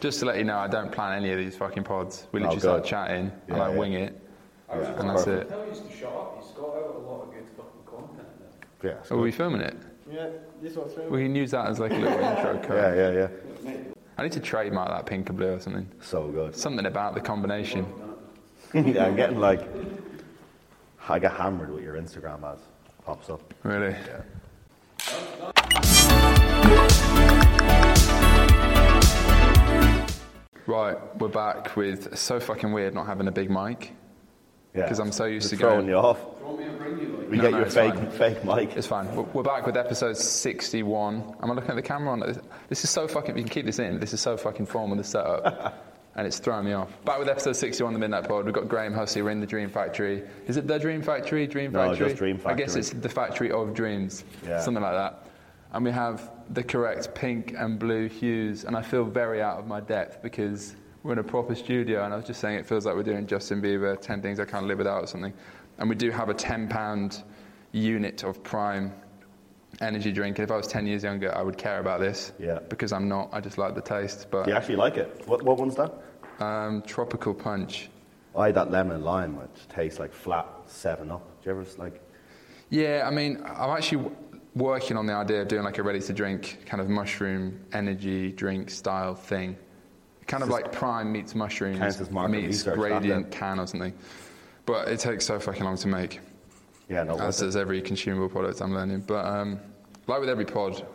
Just to let you know, I don't plan any of these fucking pods. We Oh, literally start good. chatting and I yeah. wing it, oh, Yeah, and that's perfect. it. Tell you to shut up. He's got out a lot of good fucking content there. Yeah, Are oh, we filming it? yeah, this one's We can use that as like a little intro Yeah, yeah, yeah. I need to trademark that pink and blue or something. So good. Something about the combination. yeah, I'm getting like, I get hammered with your Instagram ads. Pops up. Really? Yeah. Right, we're back with so fucking weird not having a big mic. Yeah. Because I'm so used Just to throwing going- you off. Do you want me to bring you like? We No, get no, your it's fake, fine. fake mic. It's fine. We're- We're back with episode 61. Am I looking at the camera on this? This is so fucking. You can keep this in. This is so fucking formal. The setup, and it's throwing me off. Back with episode 61, the Midnight Pod. We've got Graham Hussey. We're in the Dream Factory. Is it the Dream Factory? Dream No, Factory. just Dream I guess Factory. it's the factory of dreams. Yeah. Something like that. And we have the correct pink and blue hues. And I feel very out of my depth because we're in a proper studio. And I was just saying, it feels like we're doing Justin Bieber, 10 Things I Can't Live Without or something. And we do have a 10 pound unit of prime energy drink. And if I was 10 years younger, I would care about this. Yeah. Because I'm not. I just like the taste. But Do you actually like it? What, what one's that? um, tropical punch. I had that lemon and lime, which tastes like flat 7 Up. Do you ever, like, Yeah, I mean, I'm actually working on the idea of doing like a ready to drink kind of mushroom energy drink style thing. Kind of like prime meets mushrooms, Counts as market meets gradient can or something. But it takes so fucking long to make, yeah, no, as does every consumable product I'm learning. But um, like with every pod,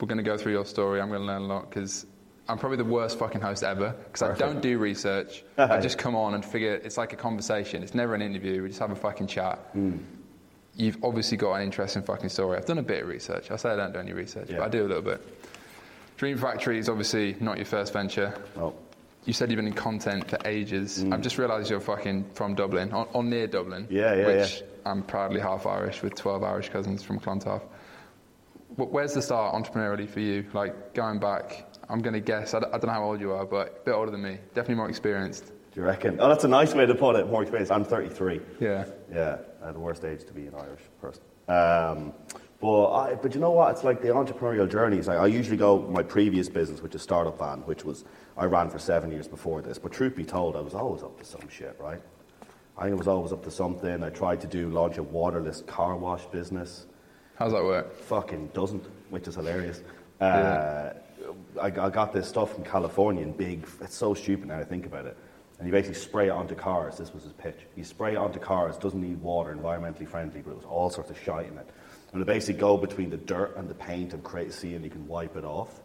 we're going to go through your story. I'm going to learn a lot because I'm probably the worst fucking host ever because I don't do research. I just come on and figure it's like a conversation. It's never an interview. We just have a fucking chat. Hmm. You've obviously got an interesting fucking story. I've done a bit of research. I say I don't do any research, Yeah. but I do a little bit. Dream Factory is obviously not your first venture. No. You said you've been in content for ages. I've just realised you're fucking from Dublin, or, or near Dublin. Mm. Yeah, yeah, Which yeah. I'm proudly half Irish with 12 Irish cousins from Clontarf. Where's the start entrepreneurially for you? Like going back, I'm going to guess, I d- I don't know how old you are, but a bit older than me. Definitely more experienced. Do you reckon? Oh, that's a nice way to put it. More experienced. I'm 33. Yeah. Yeah, uh, the worst age to be an Irish person. Um, but I, but you know what? It's like the entrepreneurial journey. It's like I usually go my previous business, which is Startup Van, which was I ran for seven years before this. But truth be told, I was always up to some shit, right? I think I was always up to something. I tried to do launch a waterless car wash business. How's that work? Fucking doesn't, which is hilarious. Uh, Yeah. I, I got this stuff from California in big. It's so stupid now I think about it. And you basically spray it onto cars. This was his pitch. You spray it onto cars. Doesn't need water. Environmentally friendly, but it was all sorts of shite in it. And it basically go between the dirt and the paint and create a seal, and you can wipe it off.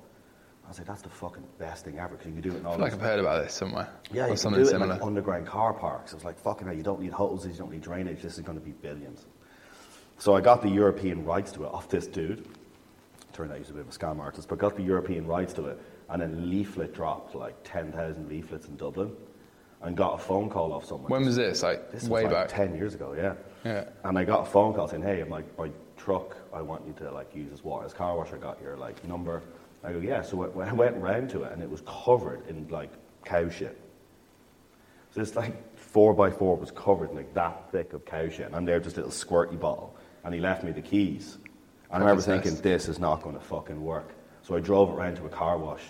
I was like, that's the fucking best thing ever because you can do it in all I feel like I've heard about this somewhere. yeah, or you can something do it similar. in like underground car parks. It was like, fucking hell, you don't need hoses, you don't need drainage, this is going to be billions. So I got the European rights to it off this dude. Turned out he was a bit of a scam artist, but got the European rights to it. And then leaflet dropped like 10,000 leaflets in Dublin and got a phone call off someone. when was this? Like This was way like back? 10 years ago, yeah. Yeah. And I got a phone call saying, hey, I'm like, my truck, I want you to like use as water as car wash. I got your like number. I go, yeah. So I I went round to it and it was covered in like cow shit. So this like four by four was covered in like that thick of cow shit. And I'm there just a little squirty bottle. And he left me the keys. And I remember thinking, this is not going to fucking work. So I drove it round to a car wash,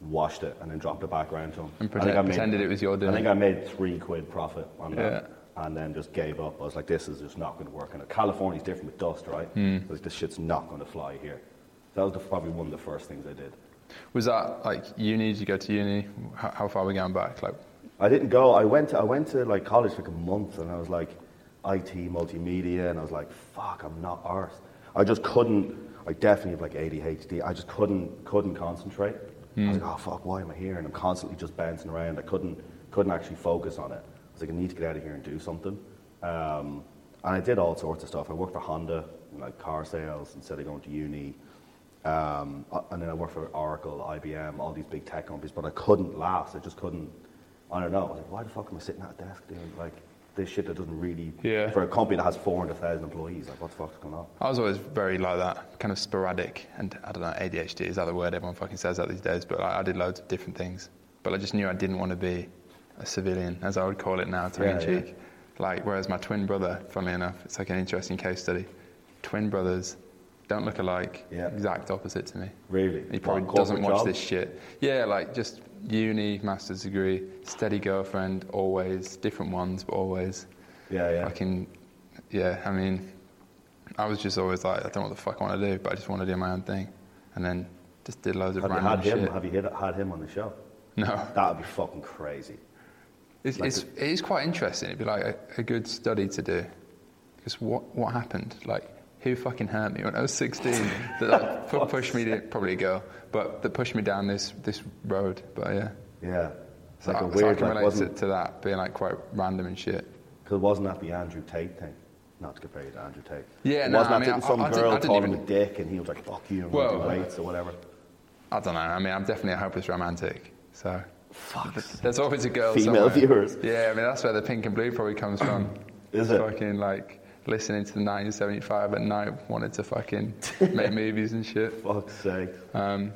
washed it, and then dropped it back around to him. And I think pretend- I made- pretended it was your doing. I think I made three quid profit on that. And then just gave up. I was like, this is just not going to work. And California's different with dust, right? Hmm. I was like, this shit's not going to fly here. That was the, probably one of the first things I did. Was that like uni? Did you go to uni? How, how far are we going back? Like, I didn't go. I went. To, I went to like college for like a month, and I was like, IT, multimedia, and I was like, fuck, I'm not arse. I just couldn't. I definitely have like ADHD. I just couldn't couldn't concentrate. I was like, oh fuck, why am I here? And I'm constantly just bouncing around. I couldn't couldn't actually focus on it. I was like, I need to get out of here and do something. Um, and I did all sorts of stuff. I worked for Honda, like car sales, instead of going to uni. Um, uh, and then I worked for Oracle, IBM, all these big tech companies, but I couldn't last. I just couldn't. I don't know. I was like, why the fuck am I sitting at a desk doing like this shit that doesn't really Yeah. for a company that has four hundred thousand employees? Like, what the fuck's going on? I was always very like that, kind of sporadic, and I don't know, ADHD is that the word everyone fucking says that these days. But like, I did loads of different things, but I just knew I didn't want to be a civilian, as I would call it now, tongue in Yeah, cheek. Like, whereas my twin brother, funnily enough, it's like an interesting case study. Twin brothers, don't look alike. Yeah. Exact opposite to me. Really? He probably doesn't watch job? this shit. Yeah, like just uni, master's degree, steady girlfriend, always different ones, but always. Yeah, yeah. Fucking, yeah. I mean, I was just always like, I don't know what the fuck I want to do, but I just want to do my own thing, and then just did loads of Have you random had him? shit. Have you had him on the show? No, That would be fucking crazy. it's, Like it's, it is quite interesting. It'd be like a, a good study to do, because what what happened? Like, who fucking hurt me when I was 16? that like, pu- pushed me to probably a girl, but that pushed me down this this road. But yeah. Yeah. It's So, like a I- so I weird, can like, relate wasn't, to, to that being like quite random and shit. Because wasn't that the Andrew Tate thing? Not to compare you to Andrew Tate. Yeah, It no, wasn't I that mean, didn't I- some I girl I called him a dick and he was like, fuck you, and well, weights or whatever. I don't know. I mean, I'm definitely a hopeless romantic. So Fuck. there's always a girl. Female somewhere. viewers. Yeah, I mean that's where the pink and blue probably comes from. Is it? Fucking like listening to the 1975 at night, wanted to fucking make movies and shit. Fuck's sake. Um,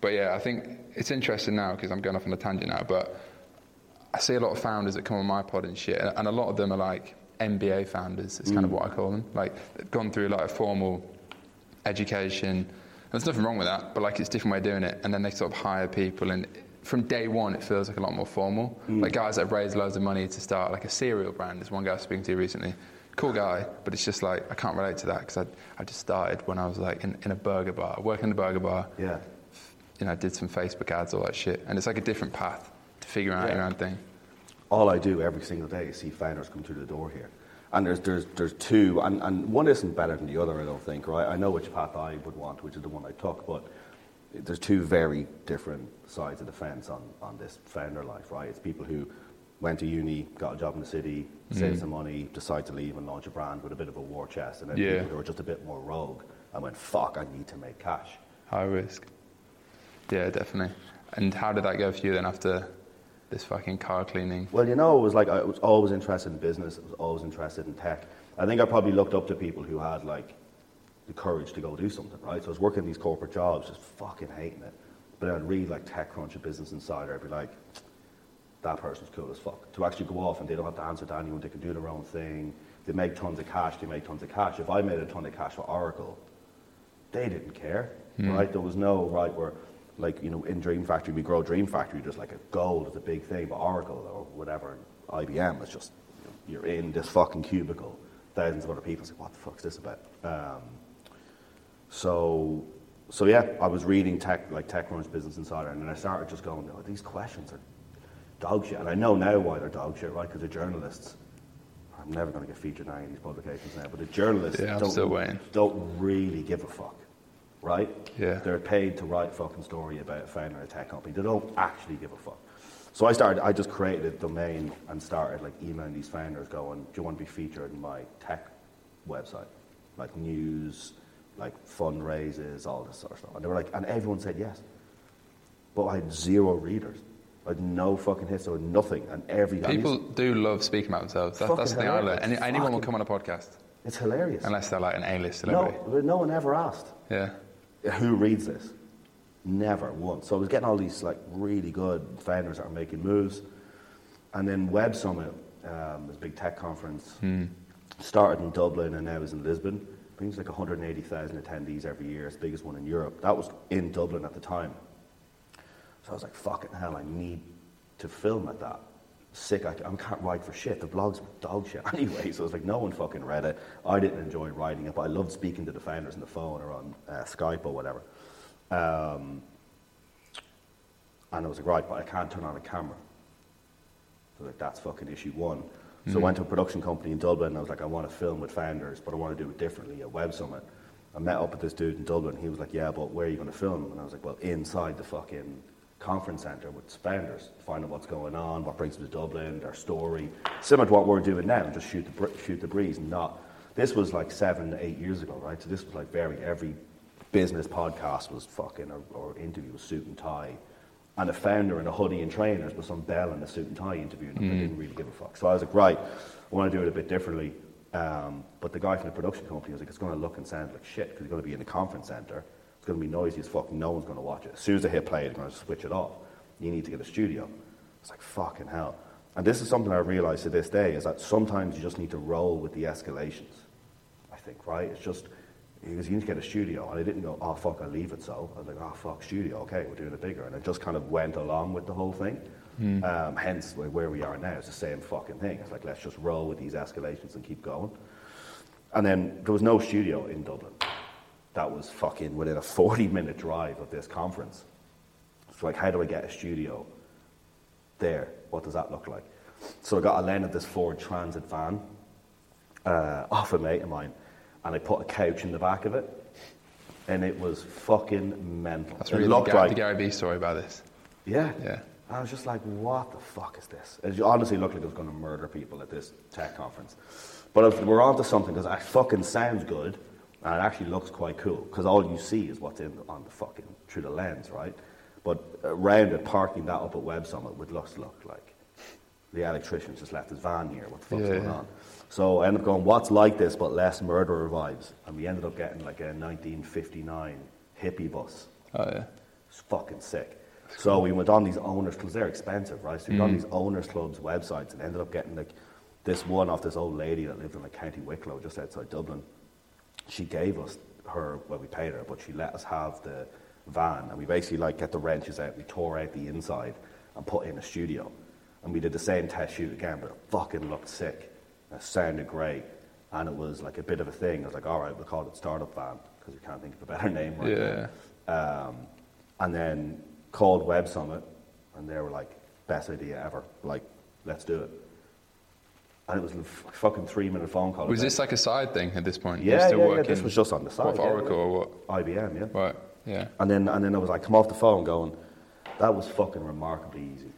but yeah, I think it's interesting now because I'm going off on a tangent now. But I see a lot of founders that come on my pod and shit, and a lot of them are like MBA founders. It's kind of what I call them. Like they've gone through like a formal education. There's nothing wrong with that, but like it's a different way of doing it. And then they sort of hire people, and from day one, it feels like a lot more formal. Like guys that have raised loads of money to start like a cereal brand. There's one guy I was speaking to recently. Cool guy, but it's just like I can't relate to that because I, I just started when I was like in, in a burger bar, working in a burger bar Yeah. you know, did some Facebook ads, all that shit. And it's like a different path to figuring out Yeah. your own thing. all I do every single day is see founders come through the door here. And there's, there's, there's two, and, and one isn't better than the other, I don't think, right? I know which path I would want, which is the one I took, but there's two very different sides of the fence on, on this founder life, right? It's people who went to uni, got a job in the city, mm-hmm. saved some money, decided to leave and launch a brand with a bit of a war chest, and then Yeah. people who are just a bit more rogue and went, fuck, I need to make cash. High risk. Yeah, definitely. And how did that go for you then after this fucking car cleaning? Well, you know, it was like I was always interested in business. I was always interested in tech. I think I probably looked up to people who had like the courage to go do something, right? So I was working these corporate jobs, just fucking hating it. But I'd read like TechCrunch or Business Insider. I'd be like, that person's cool as fuck. To actually go off and they don't have to answer to anyone. They can do their own thing. They make tons of cash. They make tons of cash. If I made a ton of cash for Oracle, they didn't care, right? There was no right where, like you know, in Dream Factory we grow Dream Factory just like a gold is a big thing, but Oracle or whatever, IBM is just you know, you're in this fucking cubicle, thousands of other people. It's like, what the fuck's this about? Um, so, so yeah, I was reading tech like TechCrunch, Business Insider, and then I started just going, oh, these questions are dog shit, and I know now why they're dog shit, right? Because the journalists. I'm never going to get featured in any of these publications now, but the journalists Yeah, don't, don't really give a fuck, right? Yeah. They're paid to write a fucking story about a founder of a tech company. They don't actually give a fuck. So I started, I just created a domain and started like emailing these founders going, do you want to be featured in my tech website? Like news, like fundraisers, all this sort of stuff. And they were like, and everyone said yes. But I had zero readers. I had no fucking hits, or nothing. And every People do love speaking about themselves. That, that's the thing I learned. Any, anyone will come on a podcast It's hilarious. unless they're like an A-list no, celebrity. but no one ever asked. Yeah. who reads this? Never once. So I was getting all these like really good founders that are making moves, and then Web Summit, um, this big tech conference, started in Dublin and now is in Lisbon. Brings like 180,000 attendees every year. It's the biggest one in Europe. That was in Dublin at the time. So I was like, fucking hell, I need to film at that. Sick, I, I can't write for shit. The blogs were dog shit anyway, so I was like no one fucking read it. I didn't enjoy writing it, but I loved speaking to the founders on the phone or on uh, Skype or whatever. Um, and I was like, right, but I can't turn on a camera. So like, that's fucking issue one. So I went to a production company in Dublin and I was like, I want to film with founders, but I want to do it differently at Web Summit. I met up with this dude in Dublin. He was like, yeah, but where are you going to film? And I was like, well, inside the fucking conference centre with founders, find out what's going on, what brings them to Dublin, their story. Similar to what we're doing now, just shoot the, shoot the breeze. and Not, this was like seven, eight years ago, right? So this was like very, every business podcast was fucking, or, or interview was suit and tie. And a founder in a hoodie and trainers with some bell and a suit and tie interviewing them. I didn't really give a fuck. So I was like, right, I want to do it a bit differently. Um, but the guy from the production company was like, it's going to look and sound like shit because you're going to be in the conference centre. It's going to be noisy as fuck. No one's going to watch it. As soon as I hit play, they're going to switch it off. You need to get a studio. It's like, fucking hell. And this is something I realised to this day is that sometimes you just need to roll with the escalations. I think, right? It's just goes, you need to get a studio. And I didn't go, oh, fuck, I'll leave it so. I was like, oh, fuck, studio, okay, we're doing it bigger. And I just kind of went along with the whole thing. Um, hence, where we are now, it's the same fucking thing. It's like, let's just roll with these escalations and keep going. And then there was no studio in Dublin. That was fucking within a 40 minute drive of this conference. It's like, how do I get a studio there? What does that look like? So I got a rented this Ford Transit van uh, off a mate of mine, and I put a couch in the back of it, and it was fucking mental. That's really looked the, Gary, like the Gary Vee story about this. yeah. Yeah. I was just like, what the fuck is this? It honestly looked like I was going to murder people at this tech conference. But was, we're onto something because it fucking sounds good and it actually looks quite cool because all you see is what's in on the fucking through the lens, right? But around it, parking that up at Web Summit would look, look like the electrician just left his van here. What the fuck's Yeah, going yeah. on? So I ended up going, what's like this but less murderer vibes? And we ended up getting like a 1959 hippie bus. Oh yeah. It's fucking sick. So we went on these owners because they're expensive, right? So we went on mm. these owners clubs websites and ended up getting like this one off this old lady that lived in like County Wicklow, just outside Dublin. She gave us her well, we paid her, but she let us have the van, and we basically like get the wrenches out, we tore out the inside, and put in a studio, and we did the same test shoot again, but it fucking looked sick. It sounded great, and it was like a bit of a thing. I was like, all right, we'll call it startup van because we can't think of a better name right Yeah. now. Um, and then called Web Summit, and they were like, best idea ever. Like, let's do it. And it was a fucking three minute phone call. Was this like a side thing at this point? Yeah, still yeah, yeah, this was just on the side, What, Oracle yeah. or what? IBM, yeah. Right. Yeah. And then, and then I was like, come off the phone going, that was fucking remarkably easy.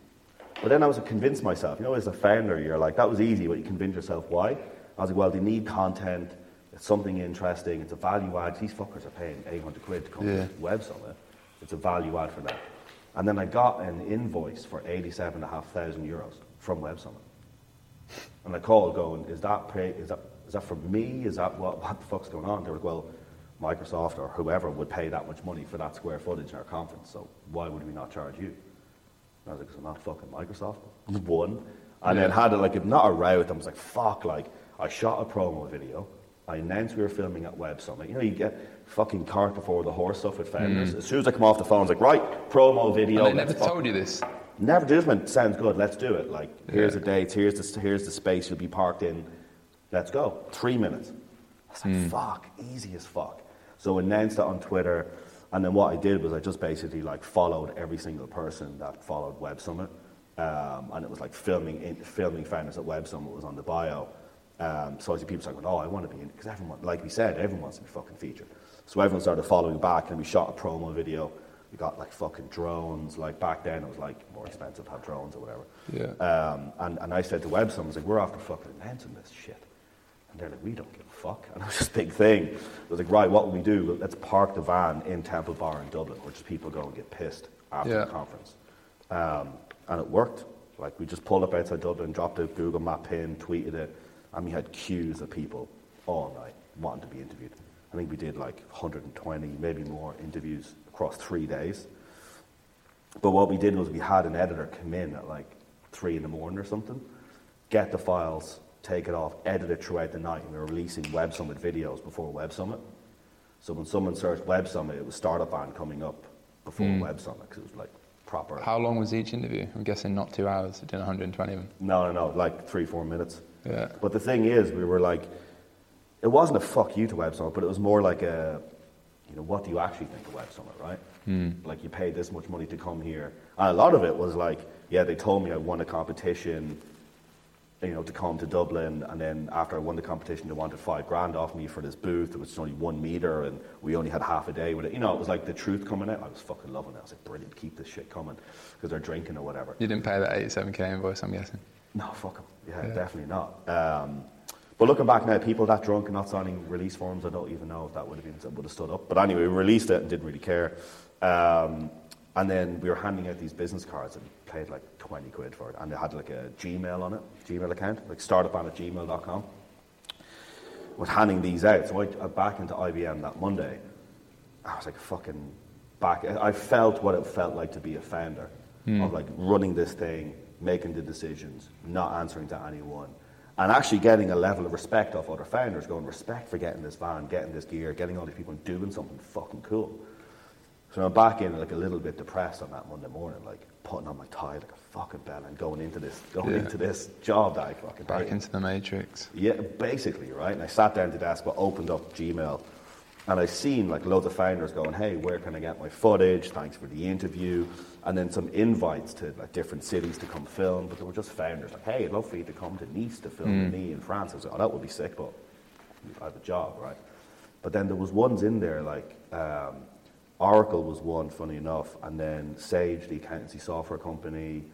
But then I was convinced myself, you know, as a founder, you're like, that was easy, but you convince yourself why? I was like, well, they need content, it's something interesting, it's a value add. These fuckers are paying 800 quid to come Yeah. to this web summit. It's a value add for them. And then I got an invoice for 87,500 euros from Web Summit. And I called going, is that, pay, is that, is that for me? Is that what, what the fuck's going on? They were like, well, Microsoft or whoever would pay that much money for that square footage in our conference, so why would we not charge you? And I was like, 'Cause I'm not fucking Microsoft. One. And then Yeah. had it like, if not a row with them, I was like, fuck, like, I shot a promo video. I announced we were filming at Web Summit. You know, you get fucking cart before the horse stuff with founders. Hmm. As soon as I come off the phone, I was like, right, promo video. And they never fuck- told you this. Never just went, sounds good, let's do it. Like, here's Yeah. the dates, here's the, here's the space you'll be parked in, let's go. Three minutes. I was like, fuck, easy as fuck. So announced it on Twitter, and then what I did was I just basically like followed every single person that followed Web Summit. Um, and it was like filming, in, filming founders at Web Summit was on the bio. Um, so I see people saying, oh, I want to be in, because everyone, like we said, everyone wants to be fucking featured. So everyone started following back, and we shot a promo video. We got like fucking drones. Like back then, it was like more expensive to have drones or whatever. Yeah. Um, and, and I said to Web Summit, I was like, we're after fucking announcing this shit. And they're like, we don't give a fuck. And it was this big thing. I was like, right, what will we do? Let's park the van in Temple Bar in Dublin, where just people go and get pissed after Yeah. the conference. Um, and it worked. Like, we just pulled up outside Dublin, dropped a Google Map pin, tweeted it, and we had queues of people all night wanting to be interviewed. I think we did like 120, maybe more interviews across three days. But what we did was we had an editor come in at like three in the morning or something, get the files, take it off, edit it throughout the night, and we were releasing Web Summit videos before Web Summit. So when someone searched Web Summit, it was Startup Van coming up before hmm. Web Summit because it was like proper. How long was each interview? I'm guessing not two hours. Doing 120 of them. No, no, no, like three, four minutes. Yeah. But the thing is, we were like, it wasn't a fuck you to Web Summit, but it was more like a, you know, what do you actually think of Web Summit, right? Like you paid this much money to come here. And a lot of it was like, yeah, they told me I won a competition, you know, to come to Dublin, and then after I won the competition, they wanted five grand off me for this booth. It was only one meter, and we only had half a day with it. You know, it was like the truth coming out. I was fucking loving it. I was like, brilliant, keep this shit coming, because they're drinking or whatever. You didn't pay that 87k invoice, I'm guessing. No, fuck them. Yeah, Yeah. definitely not. Um, but looking back now, people that drunk and not signing release forms, I don't even know if that would have been would have stood up. But anyway, we released it and didn't really care. Um, and then we were handing out these business cards and paid like 20 quid for it. And it had like a Gmail on it, Gmail account, like startupvan at gmail.com. Was handing these out. So I, I back into IBM that Monday. I was like fucking back. I felt what it felt like to be a founder of like running this thing, making the decisions, not answering to anyone, and actually getting a level of respect off other founders, going respect for getting this van, getting this gear, getting all these people and doing something fucking cool. So I'm back in like a little bit depressed on that Monday morning, like putting on my tie like a fucking bell and going into this going Yeah. into this job that I fucking Back into the matrix. Yeah, basically, right? And I sat down to the desk, but opened up Gmail, and I seen like loads of founders going, "Hey, where can I get my footage? Thanks for the interview." And then some invites to like different cities to come film, but they were just founders like, "Hey, I'd love for you to come to Nice to film with me in France." I was like, "Oh, that would be sick, but I have a job, right?" But then there was ones in there like um, Oracle was one, funny enough, and then Sage, the accountancy software company,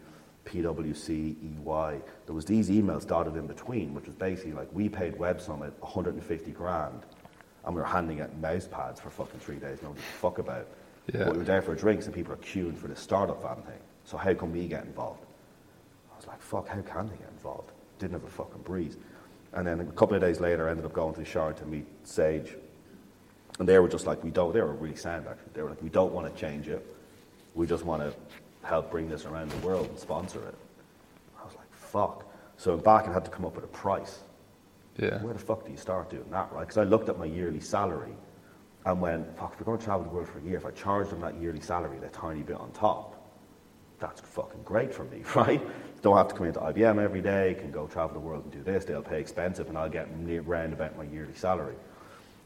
PwC, EY. There was these emails dotted in between, which was basically like we paid Web Summit 150 grand, and we were handing out mouse pads for fucking three days. Nobody fuck about. Yeah. But we were there for drinks, and people are queuing for the startup van thing. So how can we get involved? I was like, fuck, how can they get involved? Didn't have a fucking breeze. And then a couple of days later, I ended up going to the shower to meet Sage. And they were just like, we don't, they were really sound actually. They were like, we don't want to change it. We just want to help bring this around the world and sponsor it. I was like, fuck. So I'm back and had to come up with a price. Yeah. Where the fuck do you start doing that, right? Because I looked at my yearly salary and went, fuck, if we're going to travel the world for a year, if I charge them that yearly salary, a tiny bit on top, that's fucking great for me, right? Don't have to come into IBM every day, can go travel the world and do this, they'll pay expensive and I'll get round about my yearly salary.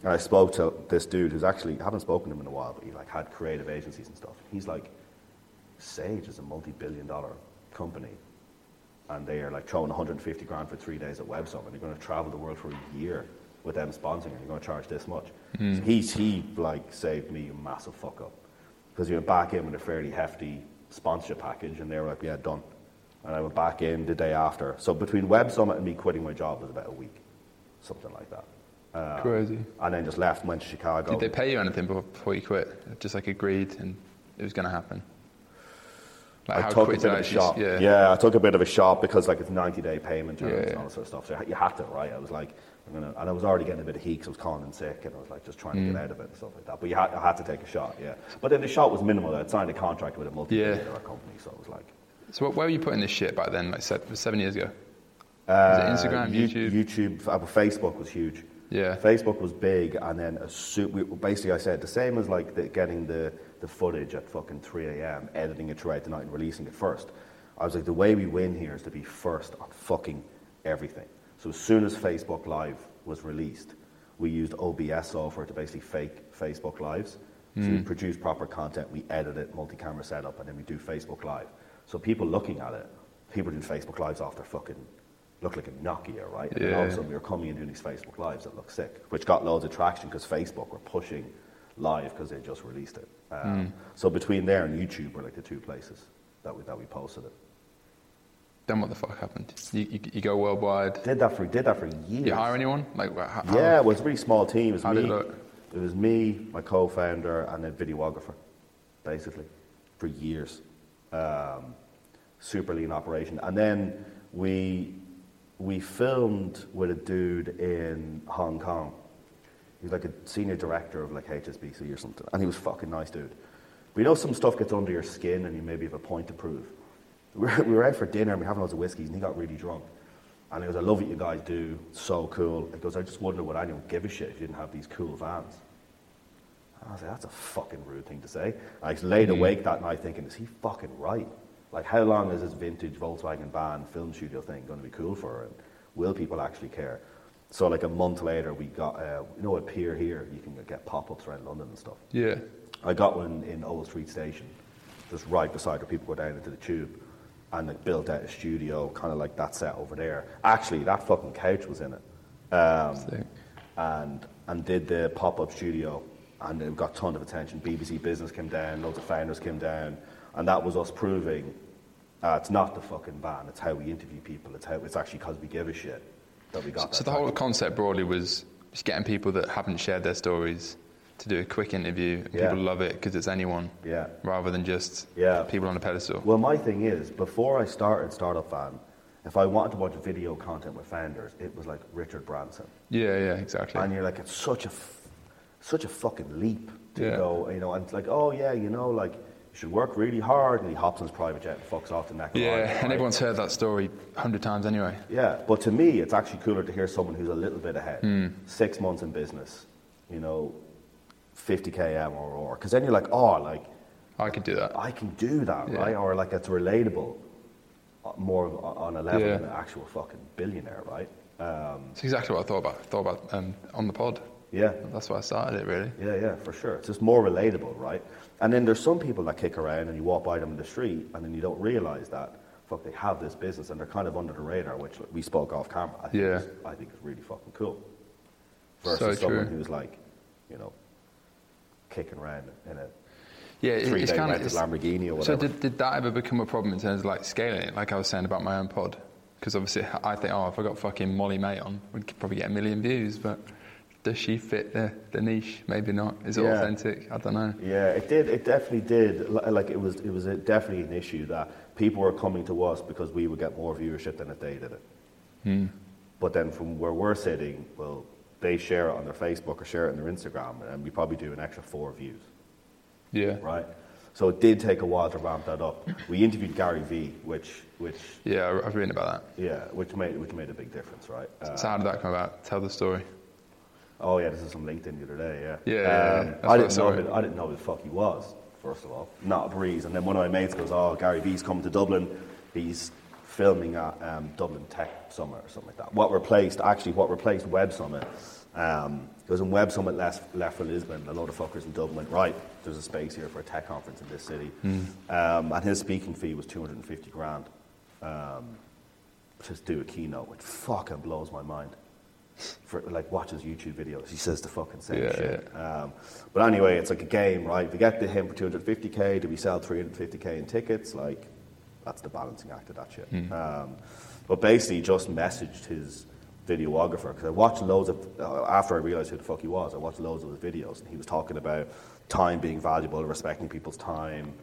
And I spoke to this dude who's actually, I haven't spoken to him in a while, but he like had creative agencies and stuff. He's like, Sage is a multi-billion dollar company and they are like throwing 150 grand for three days at Web Summit. They're going to travel the world for a year with them sponsoring it. You're going to charge this much. So he's, he like saved me a massive fuck up because you went back in with a fairly hefty sponsorship package and they were like, yeah, done. And I went back in the day after. So between Web Summit and me quitting my job was about a week, something like that. Uh, Crazy. And then just left and went to Chicago. Did they pay you anything before, you quit? Just like agreed and it was going to happen? Like I how took a bit of a shot. Yeah. Yeah. I took a bit of a shot because like it's 90 day payment terms Yeah, and all that sort of stuff. So you had to, right? I was like, I'm gonna, and I was already getting a bit of heat because I was calling in sick, and I was like just trying to Mm. get out of it and stuff like that. But you had, I had to take a shot, yeah. But then the shot was minimal. I'd signed a contract with a multi-billion Yeah. dollar company, so it was like. So what- where were you putting this shit back then? Like se- seven years ago? Uh, Was it Instagram, You- YouTube? YouTube, uh, Facebook was huge. Yeah. Facebook was big, and then a su- we, basically I said the same as like the, getting the, the footage at fucking 3 a.m., editing it throughout the night and releasing it first. I was like, the way we win here is to be first on fucking everything. So as soon as Facebook Live was released, we used OBS software to basically fake Facebook Lives. So we produce proper content, we edit it, multi-camera setup, and then we do Facebook Live. So people looking at it, people doing Facebook Lives off their fucking look like a Nokia, right? And then all of a sudden we were coming and doing these Facebook Lives that look sick, which got loads of traction because Facebook were pushing live because they just released it. Um, So between there and YouTube were like the two places that we, that we posted it. Then what the fuck happened? You, you, you go worldwide. Did that for did that for years. Did you hire anyone? Like, how, Yeah, it was a really small team. It was How me. did it look? It was me, my co-founder, and a videographer, basically, for years. Um, super lean operation, and then we we filmed with a dude in Hong Kong. He was like a senior director of like HSBC or something, and he was fucking nice dude. But you know, some stuff gets under your skin, and you maybe have a point to prove. We were, we were out for dinner, and we were having loads of whiskeys, and he got really drunk. And he goes, I love what you guys do, so cool. He goes, I just wonder would anyone give a shit if you didn't have these cool vans. I was like, that's a fucking rude thing to say. I was laid awake that night thinking, is he fucking right? Like, how long is this vintage Volkswagen van film studio thing going to be cool for? And will people actually care? So, like a month later, we got, uh, you know, a pier here, you can get pop ups around London and stuff. Yeah. I got one in Old Street Station, just right beside where people go down into the tube, and like built out a studio, kind of like that set over there. Actually, that fucking couch was in it, um, and and did the pop up studio, and it got a ton of attention. BBC Business came down, loads of founders came down, and that was us proving uh, it's not the fucking van, it's how we interview people, it's how it's actually because we give a shit that we got. So that the whole concept broadly was just getting people that haven't shared their stories to do a quick interview. And Yeah. People love it because it's anyone, yeah. rather than just Yeah. people on a pedestal. Well, my thing is, before I started Startup Van, if I wanted to watch video content with founders, it was like Richard Branson. Yeah, yeah, exactly. And you're like, it's such a, f- such a fucking leap to Yeah. go, you know, and it's like, oh yeah, you know, like you should work really hard, and he hops on his private jet and fucks off the neck. of Yeah, and everyone's heard that story a hundred times anyway. Yeah, but to me, it's actually cooler to hear someone who's a little bit ahead. Hmm. Six months in business, you know, 50k MRR. Because then you're like, oh, like, I could do that. I can do that, Yeah. right? Or like it's relatable uh, more on a level Yeah. than an actual fucking billionaire, right? Um, It's exactly what I thought about. thought about um, on the pod. yeah, That's why I started it, really. yeah, yeah, for sure. It's just more relatable, right? And then there's some people that kick around and you walk by them in the street and then you don't realize that, fuck, they have this business and they're kind of under the radar, which we spoke off camera. I think Yeah. is, I think it's really fucking cool. Versus So someone who's like, you know, kicking around in a Yeah, three it's day kind rented of. Lamborghini or So whatever. did, did that ever become a problem in terms of like scaling it? Like I was saying about my own pod, because obviously I think, oh, if I got fucking Molly-Mae on, we'd probably get a million views. But does she fit the, the niche? Maybe not. Is it Yeah. authentic? I don't know. Yeah, it did. It definitely did. Like it was, it was a, definitely an issue that people were coming to us because we would get more viewership than if they did it. Hmm. But then from where we're sitting, well, they share it on their Facebook or share it on their Instagram, and we probably do an extra four views, Yeah. right? So it did take a while to ramp that up. We interviewed Gary Vee, which, which, Yeah, I- I've written about that. yeah, which made, which made a big difference, right? Uh. So how did that come about? Tell the story. Oh yeah, this is from LinkedIn the other day. Yeah. Yeah, yeah, yeah. Um, I didn't know. Who, I didn't know who the fuck he was. First of all, not a breeze. And then one of my mates goes, "Oh, Gary Vee's coming to Dublin. He's filming at um, Dublin Tech Summit or something like that." What replaced actually what replaced Web Summit? Um, it was when Web Summit left, left for Lisbon. A lot of fuckers in Dublin went, right, there's a space here for a tech conference in this city. Hmm. Um, and his speaking fee was 250 grand. Um, just do a keynote, which fucking blows my mind for like watches YouTube videos. He says the fucking same Yeah, shit. Um, but anyway, it's like a game, right? If we get to him for 250k, do we sell 350k in tickets? Like, that's the balancing act of that shit. Um, but basically, just messaged his videographer because I watched loads of uh, after I realized who the fuck he was. I watched loads of his videos, and he was talking about time being valuable, respecting people's time,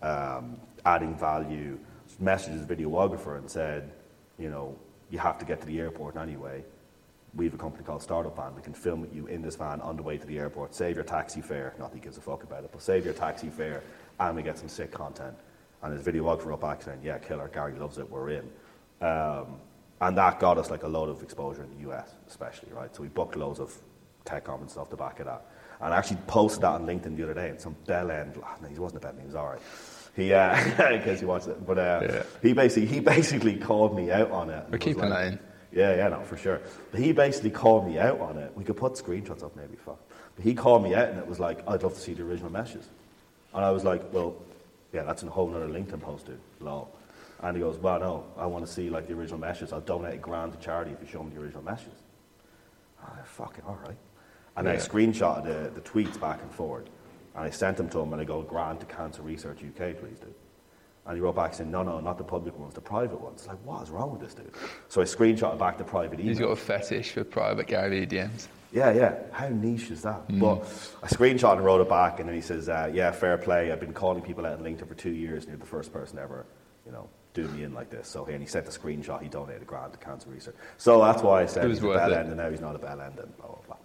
um, adding value. Messaged his videographer and said, you know, you have to get to the airport anyway we have a company called Startup Van. We can film you in this van on the way to the airport. Save your taxi fare. Not that he gives a fuck about it, but save your taxi fare, and we get some sick content. And his videographer up back saying, "Yeah, killer. Gary loves it. We're in." Um, and that got us like a lot of exposure in the US, especially, right? So we booked loads of tech conferences off the back of that. And I actually posted that on LinkedIn the other day, and some bell end. ah, No, he wasn't a bell end. He was all right. He, uh, in case you watched it, but uh, Yeah. he basically he basically called me out on it. and We're keeping like- that in. yeah, yeah, no, for sure. But he basically called me out on it. We could put screenshots up, maybe, fuck. But he called me out, and it was like, I'd love to see the original messages. And I was like, well, yeah, that's a whole other LinkedIn post, dude. Lol. And he goes, well, no, I want to see like the original messages. I'll donate a grand to charity if you show me the original messages. I was like, fucking all right. And then I Yeah. screenshotted the, the tweets back and forward. And I sent them to him, and I go, grant to Cancer Research UK, please, dude. And he wrote back saying, no, no, not the public ones, the private ones. Like, what is wrong with this dude? So I screenshotted back the private email. He's got a fetish for private Gary DMs. Yeah, yeah. How niche is that? Mm. But I screenshot and wrote it back, and then he says, uh, "Yeah, fair play. I've been calling people out on LinkedIn for two years, and you're the first person ever, you know, do me in like this." So and he sent the screenshot. He donated a grand to cancer research. So that's why I said he's a bell end, and now he's not a bell end, and blah blah blah.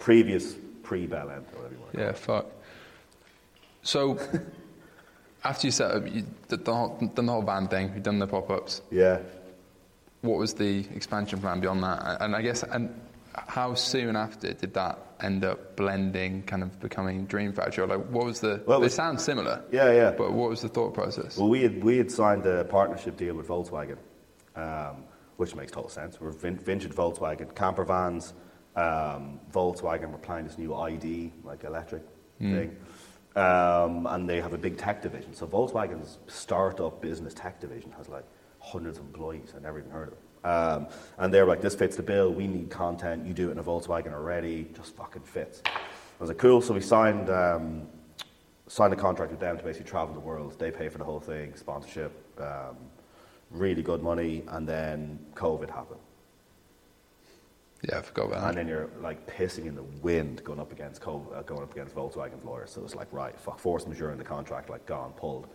Previous pre-bell end, or whatever you want. Yeah, fuck. So, after you set up, you did the whole, done the whole band thing, you've done the pop ups. Yeah. What was the expansion plan beyond that? And I guess, and how soon after did that end up blending, kind of becoming Dream Factory? Or like, what was the? Well, it was- sound similar. Yeah, yeah. But what was the thought process? Well, we had, we had signed a partnership deal with Volkswagen, um, which makes total sense. We're vin- vintage Volkswagen camper vans. Um, Volkswagen were planning this new ID, like electric thing. Um, and they have a big tech division. So Volkswagen's startup business tech division has like hundreds of employees. I never even heard of them. Um, and they're like, this fits the bill. We need content. You do it in a Volkswagen already. Just fucking fits. I was like, cool. So we signed um, signed a contract with them to basically travel the world. They pay for the whole thing, sponsorship, um, really good money, and then COVID happened. yeah, I forgot about that. And then you're like pissing in the wind going up against COVID, uh, going up against Volkswagen's lawyers. So it's like, right, fuck, force majeure in the contract, like gone, pulled.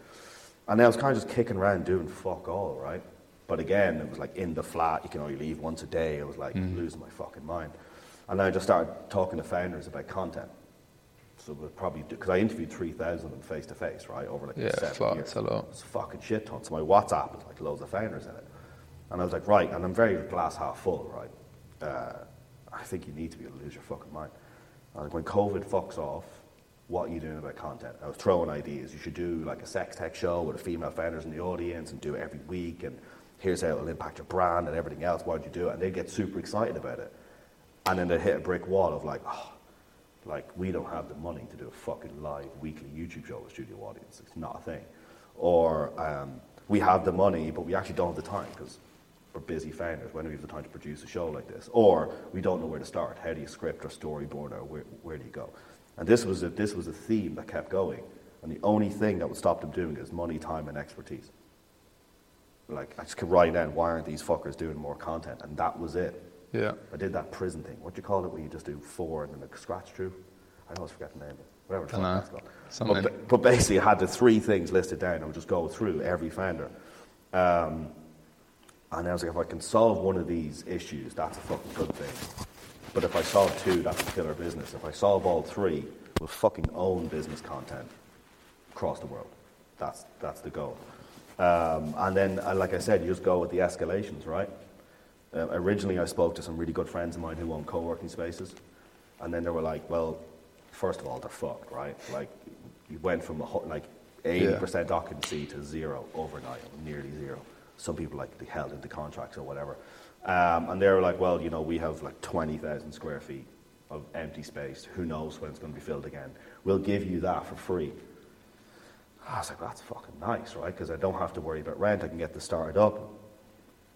And then I was kind of just kicking around doing fuck all, right? But again, it was like in the flat, you can only leave once a day. I was like losing my fucking mind. And then I just started talking to founders about content. So we'll probably because I interviewed three thousand of them face to face, right, over like Yeah, seven fuck, years. it's a lot. It's a fucking shit ton. So my WhatsApp is like loads of founders in it, and I was like, right, and I'm very glass half full, right. Uh, I think you need to be able to lose your fucking mind. Like when COVID fucks off, what are you doing about content? I was throwing ideas. You should do like a sex tech show with a female founders in the audience and do it every week. And here's how it'll impact your brand and everything else. Why don't you do it? And they get super excited about it. And then they hit a brick wall of like, oh, like we don't have the money to do a fucking live weekly YouTube show with studio audience. It's not a thing. Or um, we have the money, but we actually don't have the time because we're busy founders. When do we have the time to produce a show like this? Or we don't know where to start. How do you script or storyboard or where, where do you go? And this was, a, this was a theme that kept going. And the only thing that would stop them doing it is money, time, and expertise. Like, I just kept writing down, why aren't these fuckers doing more content? And that was it. Yeah. I did that prison thing. What do you call it where you just do four and then a scratch through? I always forget the name of it. Whatever the fuck that's called. But, but basically, I had the three things listed down. I would just go through every founder. Um, and I was like, if I can solve one of these issues, that's a fucking good thing. But if I solve two, that's a killer business. If I solve all three, we'll fucking own business content across the world. That's, that's the goal. Um, and then, uh, like I said, you just go with the escalations, right? Uh, originally, I spoke to some really good friends of mine who own co-working spaces, and then they were like, "Well, first of all, they're fucked, right? Like, you went from a, like eighty percent occupancy to zero overnight, nearly zero. Some people like they held into contracts or whatever, um, and they were like, "Well, you know, we have like twenty thousand square feet of empty space. Who knows when it's going to be filled again? We'll give you that for free." I was like, that's fucking nice, right? Because I don't have to worry about rent. I can get this started up.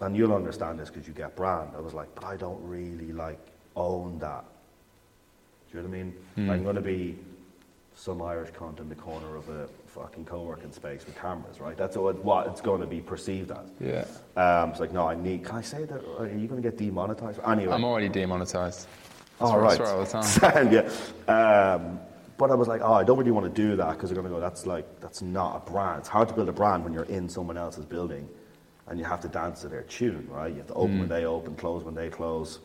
And you'll understand this because you get brand. I was like, but I don't really like own that. Do you know what I mean? I'm going to be some Irish cunt in the corner of a fucking co-working space with cameras, right? That's what it's going to be perceived as. Yeah. Um, it's like, no, I need. Can I say that? Are you going to get demonetized? Anyway, I'm already demonetized. all swear- I right. swear all the time. yeah. Um, but I was like, oh, I don't really want to do that because they're going to go, that's like, that's not a brand. It's hard to build a brand when you're in someone else's building and you have to dance to their tune, right? You have to open when they open, close when they close.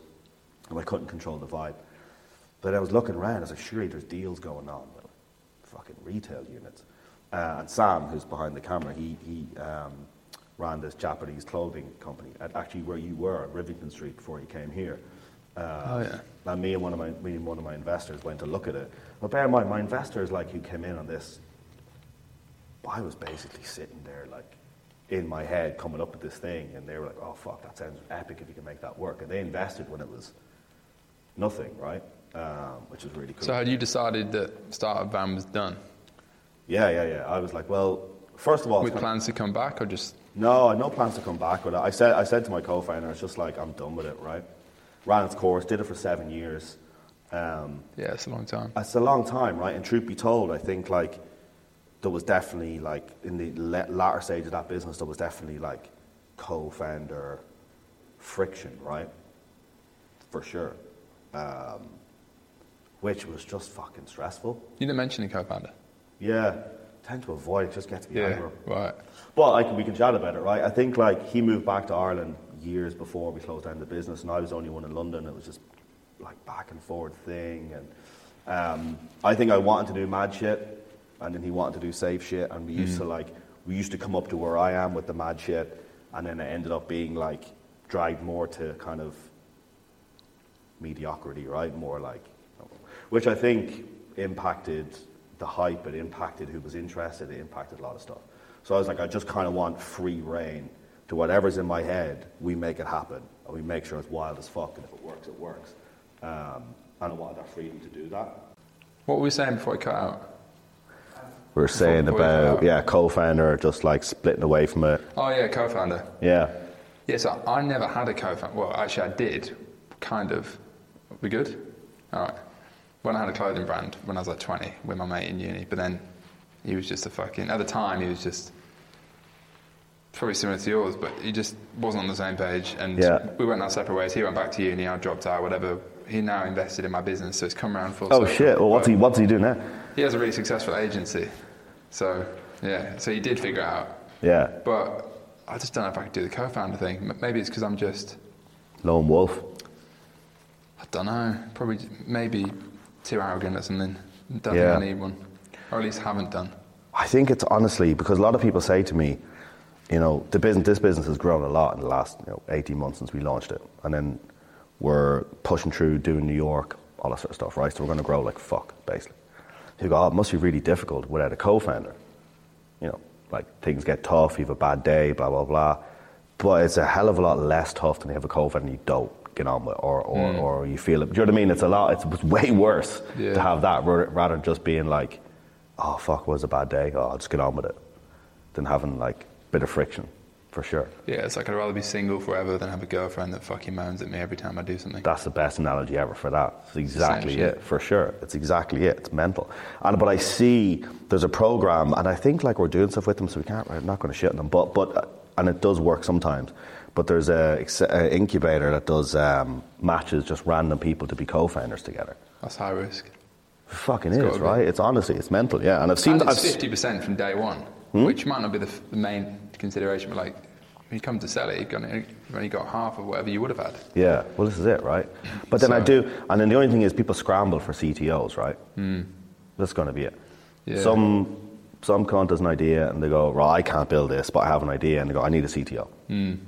And I couldn't control the vibe. But I was looking around, I was like, surely there's deals going on with fucking retail units. Uh, and Sam, who's behind the camera, he, he um, ran this Japanese clothing company at actually where you were at Rivington Street before you came here. Uh, Oh, yeah. and me and one of my me and one of my investors went to look at it. But bear in mind, my investors like who came in on this, I was basically sitting there like in my head coming up with this thing, and they were like, "Oh fuck, that sounds epic if you can make that work." And they invested when it was nothing, right? Um, which was really cool. So had you decided that Startup Van was done? yeah, yeah, yeah. I was like, well, first of all, With kind of- plans to come back or just No, no plans to come back with it. I said, I said to my co-founder, it's just like, I'm done with it, right? Ran its course, did it for seven years. Um, yeah, it's a long time. it's a long time, right? And truth be told, I think like there was definitely like in the la- latter stage of that business, there was definitely like co-founder friction, right? For sure. Um, which was just fucking stressful. You didn't mention the co-founder. Yeah, tend to avoid it, just get to be aggro. Right. But I can, we can chat about it, right? I think like he moved back to Ireland years before we closed down the business, and I was the only one in London. It was just like back and forth thing, and um, I think I wanted to do mad shit, and then he wanted to do safe shit, and we used to like we used to come up to where I am with the mad shit, and then it ended up being like dragged more to kind of mediocrity, right? More like, which I think impacted the hype, it impacted who was interested, it impacted a lot of stuff. So I was like, I just kind of want free reign to whatever's in my head, we make it happen, and we make sure it's wild as fuck, and if it works, it works. Um, and I wanted that freedom to do that. What were we saying before we cut out? We were saying Before about, out. yeah, co-founder, just like splitting away from it. Oh yeah, co-founder. Yeah. Yeah, so I never had a co-founder. Well, actually, I did, kind of. We good? All right. When I had a clothing brand when I was like 20 with my mate in uni, but then he was just a fucking. At the time, he was just probably similar to yours, but he just wasn't on the same page, and Yeah. we went our separate ways. He went back to uni, I dropped out, whatever. He now invested in my business, so it's come around full circle Oh circle. shit, well what's he, what's he doing now? He has a really successful agency, so yeah. So he did figure it out, Yeah, but I just don't know if I could do the co-founder thing. Maybe it's because I'm just. lone wolf. I don't know. Probably, maybe too arrogant or something. Don't Yeah. think I need one, or at least haven't done. I think it's honestly because a lot of people say to me, you know, the business, this business has grown a lot in the last you know, 18 months since we launched it. And then we're pushing through, doing New York, all that sort of stuff, right? So we're going to grow like fuck, basically. You go, oh, it must be really difficult without a co founder. You know, like things get tough, you have a bad day, blah, blah, blah. But it's a hell of a lot less tough than you have a co founder and you don't get on with, or, or, mm. or you feel it. Do you know what I mean? It's a lot, it's, it's way worse Yeah. to have that rather than just being like, oh, fuck, it was a bad day, oh, I'll just get on with it, than having like bit of friction, for sure. Yeah, it's like I'd rather be single forever than have a girlfriend that fucking moans at me every time I do something. That's the best analogy ever for that. It's exactly it, for sure. It's exactly it. It's mental. And but I see there's a program, and I think like we're doing stuff with them, so we can't. I'm not going to shit on them, but but uh, and it does work sometimes. But there's a, a incubator that does um, matches just random people to be co-founders together. That's high risk. It fucking It's is, right? It's honestly, it's mental, yeah. And I've seen, And it's fifty percent from day one, Hmm? which might not be the, f- the main consideration, but like when you come to sell it, you've, got, you've only got half of whatever you would have had. Yeah, well, this is it, right? But then I do, and then the only thing is people scramble for CTOs, right? That's going to be it. Yeah. Some some cunt has an idea and they go, right, I can't build this, but I have an idea, and they go, I need a CTO, and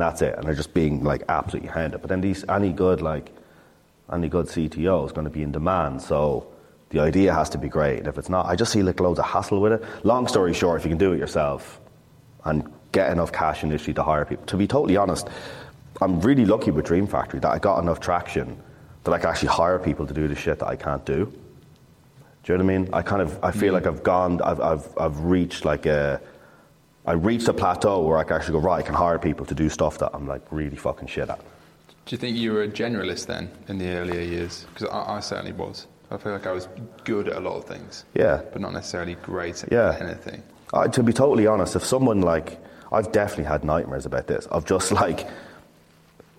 that's it. And they're just being like absolutely handed. But then these any good like any good CTO is going to be in demand, so. The idea has to be great. And if it's not, I just see like loads of hassle with it. Long story short, if you can do it yourself, and get enough cash initially to hire people. To be totally honest, I'm really lucky with Dream Factory that I got enough traction that I can actually hire people to do the shit that I can't do. Do you know what I mean? I kind of I feel like I've gone, I've, I've, I've reached like a, I reached a plateau where I can actually go right. I can hire people to do stuff that I'm like really fucking shit at. Do you think you were a generalist then in the earlier years? Because I, I certainly was. I feel like I was good at a lot of things, Yeah. but not necessarily great at Yeah. anything. To be totally honest, if someone like, I've definitely had nightmares about this, of just like,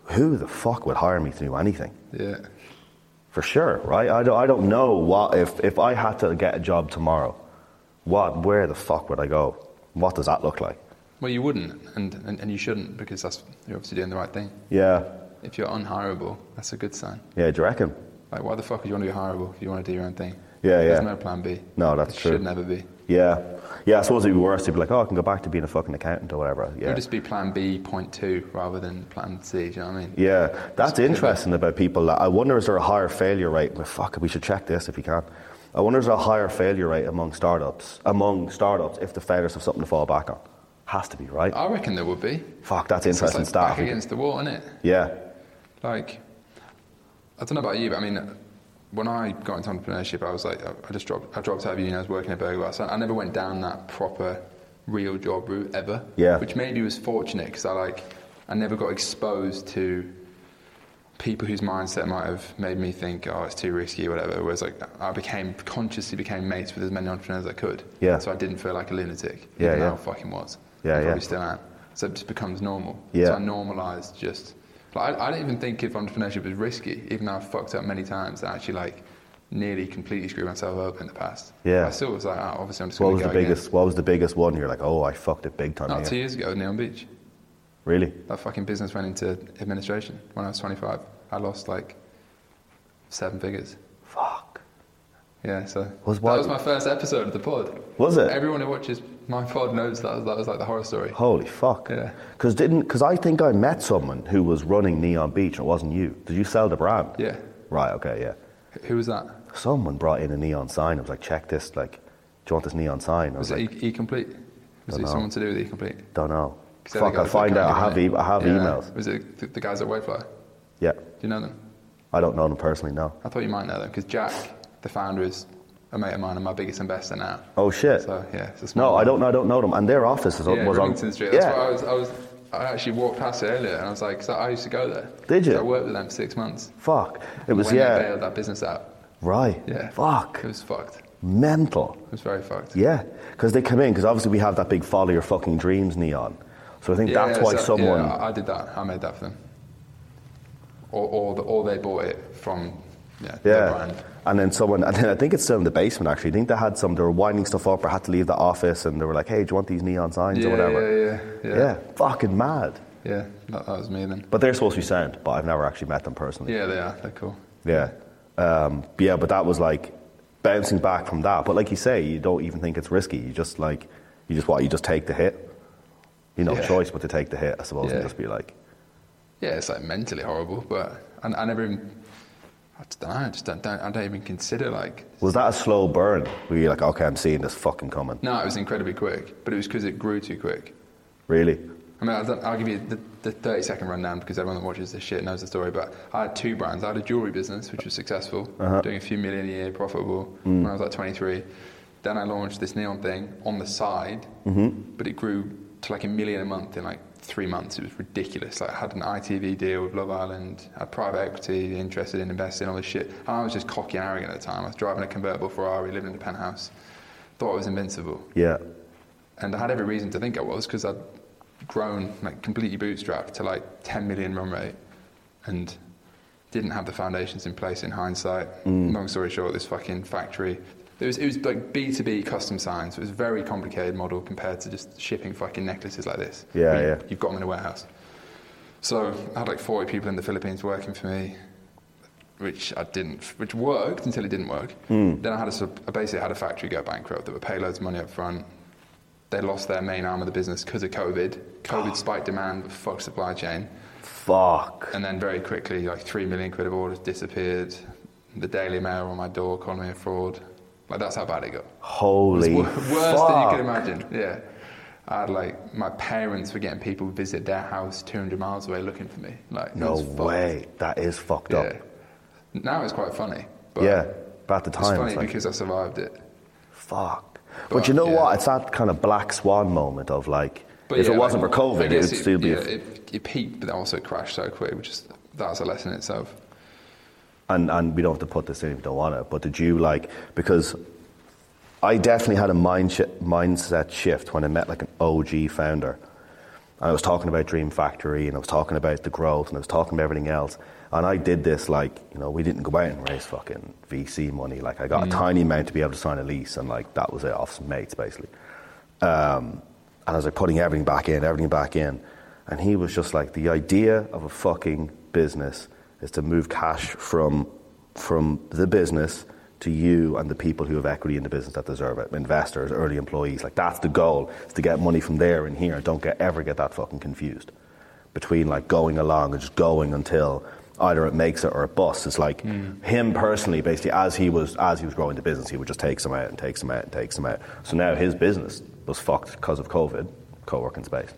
who the fuck would hire me to do anything? Yeah. For sure, right? I don't, I don't know what, if, if I had to get a job tomorrow, what, where the fuck would I go? What does that look like? Well, you wouldn't, and, and, and you shouldn't, because that's you're obviously doing the right thing. Yeah, If you're unhireable, that's a good sign. yeah, do you reckon? Like, why the fuck would you want to be hireable if you want to do your own thing? Yeah, yeah. There's no plan B. No, that's It true. should never be. Yeah. Yeah, I suppose it'd be worse to be like, oh, I can go back to being a fucking accountant or whatever. Yeah. It'd just be plan B point two rather than plan C, do you know what I mean? Yeah, that's interesting about people. I wonder is there a higher failure rate? Well, fuck, we should check this if you can. I wonder is there a higher failure rate among startups? Among startups, if the founders have something to fall back on, has to be right. I reckon there would be. Fuck, that's It's interesting like stat. back against the wall, isn't it? Yeah, Like, I don't know about you, but I mean, when I got into entrepreneurship, I was like, I just dropped, I dropped out of uni. I was working at Burger Bar, so I never went down that proper, real job route ever. Yeah. Which maybe was fortunate because I like, I never got exposed to people whose mindset might have made me think, oh, it's too risky, or whatever. Whereas like, I became consciously became mates with as many entrepreneurs as I could. Yeah. So I didn't feel like a lunatic. Yeah, even yeah. I fucking was. Yeah, I yeah. probably still am. So it just becomes normal. Yeah. So I normalised just. Like, I, I didn't even think if entrepreneurship was risky, even though I've fucked up many times and actually like nearly completely screwed myself up in the past. Yeah. I still was like, oh, obviously I'm just what was to the biggest? What was the biggest one? You're like, oh, I fucked it big time. again. Not two years ago, Neon Beach. Really? That fucking business went into administration when I was 25. I lost like seven figures. Fuck. Yeah, so Was that what- was my first episode of the pod. Was it? Everyone who watches my pod knows that was, that was like the horror story. Holy fuck. Yeah. Because didn't because I think I met someone who was running Neon Beach and it wasn't you. Did you sell the brand? Yeah. Right. Okay. Yeah. Who was that? Someone brought in a neon sign. I was like, check this. Like, do you want this neon sign? I was, Was like, it e- E-Complete? Was it know. someone to do with E-Complete? don't know. Fuck. I'll find out. I have e- I have Yeah. emails. Was it the, the guys at Whitefly? Yeah. Do you know them? I don't know them personally. No. I thought you might know them because Jack, the founder, is a mate of mine and my biggest investor now. Oh shit. So yeah, it's a small. no, I don't know. I don't know them. And their office is, Yeah, was on. Street. That's yeah. why I was. I was. I actually walked past it earlier and I was like, 'cause I used to go there. Did you? So I worked with them for six months. Fuck. It was when yeah. They bailed that business out. Right. Yeah. Fuck. It was fucked. Mental. It was very fucked. Yeah. Because they come in. Because obviously we have that big follow your fucking dreams neon. So I think Yeah, that's why so- someone. Yeah, I I did that. I made that for them. Or, or, the, or they bought it from yeah, Yeah. And then someone, and then I think it's still in the basement actually. I think they had some, they were winding stuff up or had to leave the office and they were like, hey, do you want these neon signs Yeah, or whatever? yeah, yeah, yeah. fucking mad. Yeah, that, that was me then. But they're supposed to be sound, but I've never actually met them personally. Yeah, they are. They're cool. Yeah. Um, yeah, but that was like, bouncing back from that. But like you say, you don't even think it's risky. You just like, you just what? You just take the hit. You know, Yeah. choice but to take the hit, I suppose, and just be like, Yeah, it's like mentally horrible, but I, I never even. I don't know. I just don't, don't. I don't even consider like. was that a slow burn? Were you like, okay, I'm seeing this fucking coming? No, it was incredibly quick, but it was because it grew too quick. Really? I mean, I don't, I'll give you the, the 30 second rundown because everyone that watches this shit knows the story. But I had two brands. I had a jewelry business, which was successful, uh-huh. doing a few million a year, profitable mm. when I was like 23. Then I launched this neon thing on the side, mm-hmm. but it grew to like a million a month in like three months. It was ridiculous. Like I had an ITV deal with Love Island, had private equity interested in investing in all this shit. And I was just cocky and arrogant at the time. I was driving a convertible Ferrari, living in a penthouse, thought I was invincible Yeah. and I had every reason to think I was because I'd grown like completely bootstrapped to like 10 million run rate, and didn't have the foundations in place in hindsight. Mm. Long story short, this fucking factory. It was, it was like B2B custom signs. It was a very complicated model compared to just shipping fucking necklaces like this. Yeah, you- yeah. You've got them in a warehouse. So I had like 40 people in the Philippines working for me, which I didn't, which worked until it didn't work. Hmm. Then I had a, I basically had a factory go bankrupt that would pay loads of money up front. They lost their main arm of the business because of COVID. COVID spiked demand, but fucked supply chain. Fuck. And then very quickly, like three million quid of orders disappeared. The Daily Mail on my door calling me a fraud. Like that's how bad it got. Holy It worse than you could imagine. Yeah. I had like my parents were getting people visit their house 200 miles away looking for me. Like No fucked. way. That is fucked Yeah. up. Now it's quite funny. But Yeah. about the It's time, funny it's like, because I survived it. fuck. But, But, you know yeah. what? It's that kind of black swan moment of like, But if yeah, it wasn't like, for COVID, it would still be. yeah, a- it, it peaked, but then also crashed so quick, which is that's a lesson in itself. And and we don't have to put this in if you don't want it. But did you like because I definitely had a mind shi mindset shift when I met like an OG founder, and I was talking about Dream Factory and I was talking about the growth and I was talking about everything else. And I did this like you know we didn't go out and raise fucking VC money. Like I got a tiny amount to be able to sign a lease and like that was it off some mates basically. Um, and I was like putting everything back in, everything back in. And he was just like, the idea of a fucking business is to move cash from, from the business to you and the people who have equity in the business that deserve it, investors, early employees. Like that's the goal, is to get money from there and here. Don't get, ever get that fucking confused between like going along and just going until either it makes it or it busts. It's like hmm. him personally, basically, as he was as he was growing the business, he would just take some out and take some out and take some out. So now his business was fucked because of COVID, co-working space.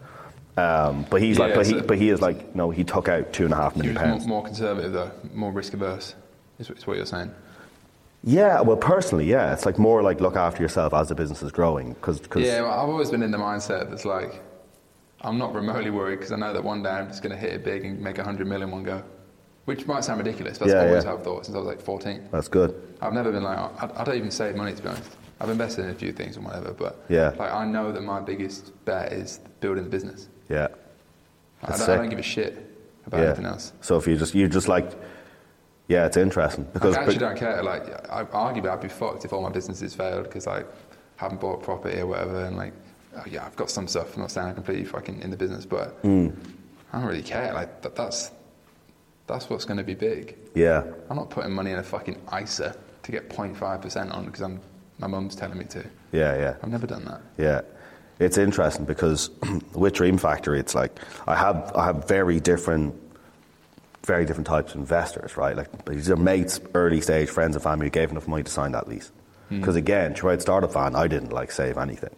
Um, but he's like, Yeah, but he, but he is like, no, he took out two and a half million was more, pounds. more conservative though, more risk averse. Is, is what you're saying? Yeah, well, personally, yeah, it's like more like look after yourself as the business is growing, because Yeah, well, I've always been in the mindset that's like, I'm not remotely worried because I know that one day I'm just going to hit it big and make a 100 million one go. Which might sound ridiculous, but that's Yeah, always yeah. how I've thought since I was like 14. that's good. I've never been like, I, I don't even save money to be honest. I've invested in a few things and whatever, but Yeah. like I know that my biggest bet is building the business. Yeah, I don't, I don't give a shit about yeah. anything else. So if you just you just like, yeah, it's interesting because I actually but- don't care. Like, I, arguably, I'd be fucked if all my businesses failed because I haven't bought property or whatever. And like, oh, yeah, I've got some stuff. I'm not saying I'm completely fucking in the business, but Hmm. I don't really care. Like, that, that's that's what's going to be big. yeah, I'm not putting money in a fucking ISA to get 0.5 percent on because I'm my mum's telling me to. yeah, yeah. I've never done that. Yeah, it's interesting because with Dream Factory, it's like I have I have very different, very different types of investors, right? Like these are mates, early stage friends and family who gave enough money to sign that lease. Hmm. Because again, throughout Startup Van, I didn't like save anything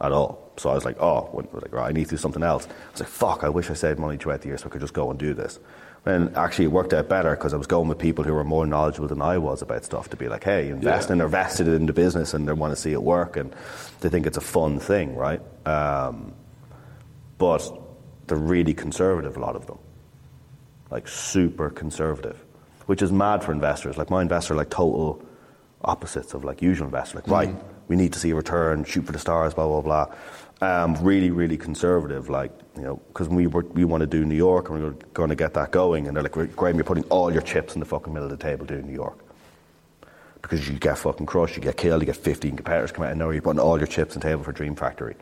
at all. So I was like, oh, when, like, right, I need to do something else. I was like, fuck, I wish I saved money throughout the year so I could just go and do this. And actually, it worked out better because I was going with people who were more knowledgeable than I was about stuff to be like, hey, invest Yeah. and they're vested in the business and they want to see it work and they think it's a fun thing, right? Um, but they're really conservative, a lot of them. Like super conservative, which is mad for investors. Like my investor, are like total opposites of like usual investors. Like, right, we need to see a return, shoot for the stars, blah blah blah. Um, really, really conservative. Like you know, because we were, we want to do New York and we we're going to get that going, and they're like, Graham, you're putting all your chips in the fucking middle of the table doing New York. Because you get fucking crushed, you get killed, you get 15 competitors come out, and now you're putting all your chips on the table for Dream Factory.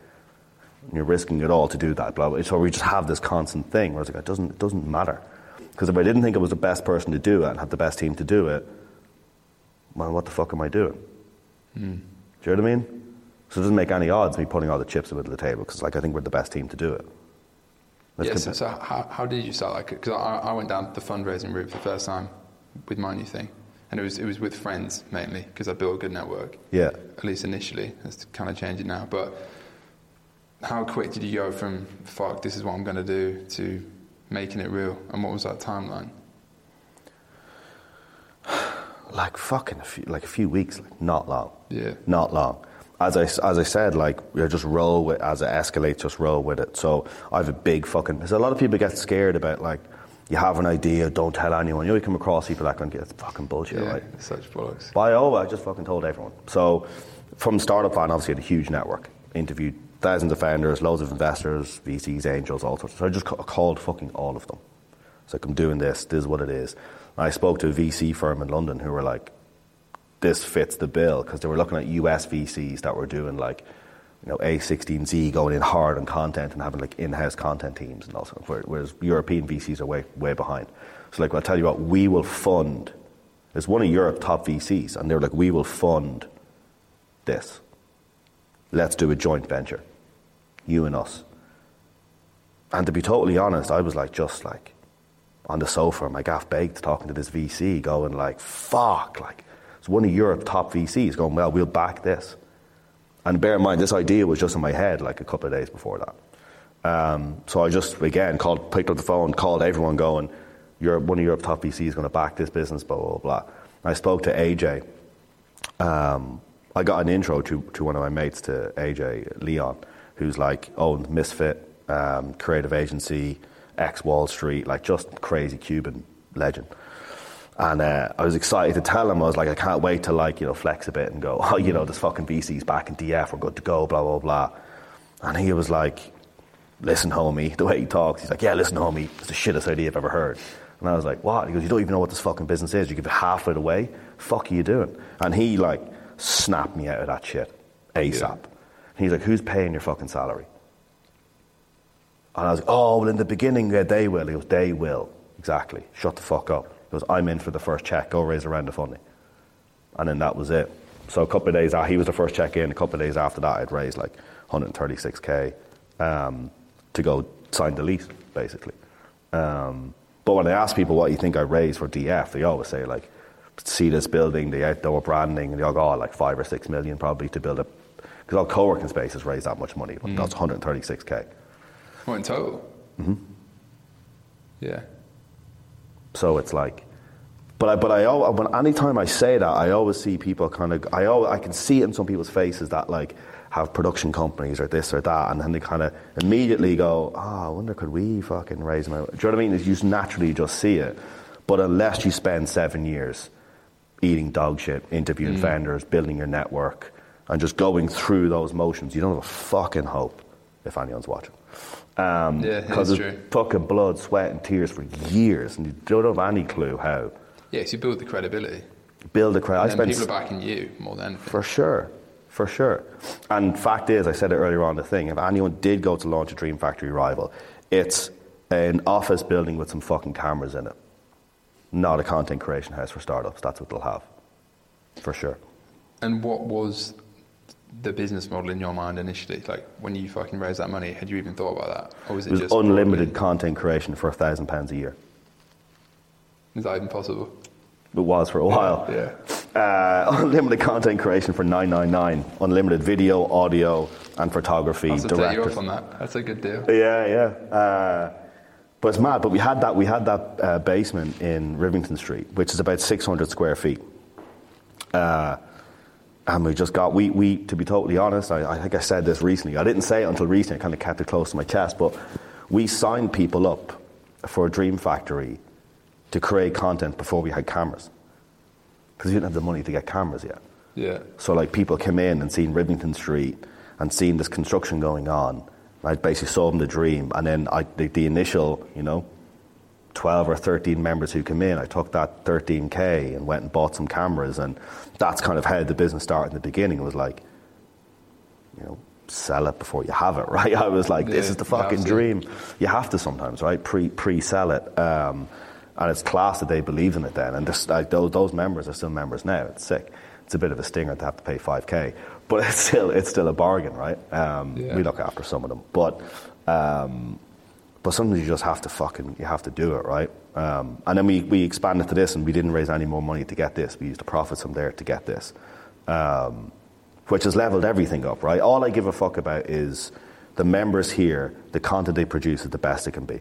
And you're risking it all to do that. Blah, blah. So we just have this constant thing where it's like, it doesn't, it doesn't matter. Because if I didn't think I was the best person to do it and had the best team to do it, well, what the fuck am I doing? Hmm. Do you know what I mean? So it doesn't make any odds me putting all the chips in the middle of the table because like I think we're the best team to do it. Let's yeah, so, so how, how did you start? Like, because I, I went down the fundraising route for the first time with my new thing, and it was it was with friends mainly because I built a good network. yeah. At least initially, it's kind of changing now. But how quick did you go from "fuck, this is what I'm going to do" to making it real? And what was that timeline? like fucking a few, like a few weeks, like not long. Yeah. Not long. As I, as I said, like you just roll with as it escalates, just roll with it. So I have a big fucking. Because a lot of people get scared about like you have an idea, don't tell anyone. You know, you come across people that can get fucking bullshit, yeah, right? such bollocks. But I, oh, I just fucking told everyone. So from Startup Van, obviously, I had a huge network. Interviewed thousands of founders, loads of investors, VCs, angels, all sorts. So I just called fucking all of them. It's like, I'm doing this, this is what it is. And I spoke to a VC firm in London who were like, this fits the bill, because they were looking at US VCs that were doing like, you know, A16Z going in hard on content and having like in-house content teams and also, whereas European VCs are way, way behind. So like, I'll tell you what, we will fund, it's one of Europe's top VCs, and they're like, we will fund this. Let's do a joint venture, you and us. And to be totally honest, I was like, just like on the sofa, my gaff baked, talking to this VC, going like, fuck, like, it's one of Europe's top VCs going, well, we'll back this. And bear in mind, this idea was just in my head like a couple of days before that. Um, so I just, again, called, picked up the phone, called everyone going, Europe, one of Europe's top VCs is going to back this business, blah, blah, blah. I spoke to AJ. Um, I got an intro to, to one of my mates, to AJ Leon, who's like owned Misfit, um, creative agency, ex Wall Street, like just crazy Cuban legend. And uh, I was excited to tell him, I was like, I can't wait to like, you know, flex a bit and go, oh, you know, this fucking VC's back in DF, we're good to go, blah, blah, blah. And he was like, listen, homie, the way he talks, he's like, yeah, listen, homie, it's the shittest idea I've ever heard. And I was like, what? He goes, you don't even know what this fucking business is. You give it half of it away. Fuck are you doing? And he like snapped me out of that shit ASAP. Yeah. And he's like, who's paying your fucking salary? And I was like, oh, well, in the beginning, yeah, they will. He goes, they will. Exactly. Shut the fuck up. Goes, I'm in for the first check. Go raise a round of funding. And then that was it. So a couple of days after, he was the first check in. A couple of days after that, I'd raised like 136k um, to go sign the lease, basically. Um, but when I ask people what you think I raised for DF, they always say like, see this building, the outdoor branding, and they all go, oh, like five or six million probably to build a, because all co-working spaces raise that much money. But That's 136k. What in total? Mm-hmm. Yeah. So it's like, but I, but I, when anytime I say that, I always see people kind of, I, al- I can see it in some people's faces that like have production companies or this or that, and then they kind of immediately go, oh, I wonder could we fucking raise my, do you know what I mean? You just naturally just see it. But unless you spend seven years eating dog shit, interviewing mm. vendors, building your network, and just going through those motions, you don't have a fucking hope if anyone's watching. Um, Yeah, because it's true. fucking blood, sweat, and tears for years, and you don't have any clue how. Yeah, so you build the credibility. Build the credibility. I And people are backing you more than anything. for sure, for sure. And fact is, I said it earlier on the thing. If anyone did go to launch a Dream Factory rival, it's an office building with some fucking cameras in it, not a content creation house for startups. That's what they'll have, for sure. And what was the business model in your mind initially? Like when you fucking raised that money, had you even thought about that, or was it, It was just unlimited content creation for a thousand pounds a year. Is that even possible? It was for a while. Yeah. Uh, unlimited content creation for nine nine nine. Unlimited video, audio, and photography. I'll have to take you directors. up on that. That's a good deal. Yeah, yeah. Uh, but it's mad. But we had that. We had that uh, basement in Rivington Street, which is about 600 square feet. And we just got. We, we to be totally honest, I, I think I said this recently. I didn't say it until recently. I kind of kept it close to my chest. But we signed people up for a Dream Factory to create content before we had cameras, because we didn't have the money to get cameras yet. Yeah. So like people came in and seen Rivington Street and seen this construction going on. I basically sold them the dream, and then I the, the initial, you know, twelve or thirteen members who came in, I took that thirteen k and went and bought some cameras, and that's kind of how the business started in the beginning. It was like, you know, sell it before you have it, right? I was like, this Yeah, is the fucking dream. You have to sometimes, right? Pre pre sell it. Um, And it's class that they believe in it then. And this, like, those, those members are still members now. It's sick. It's a bit of a stinger to have to pay 5k, but it's still, it's still a bargain, right? Um, Yeah. We look after some of them. But, um, but sometimes you just have to fucking, you have to do it, right? Um, and then we, we expanded to this and we didn't raise any more money to get this. We used the profits from there to get this. Um, which has leveled everything up, right? All I give a fuck about is the members here, the content they produce is the best it can be.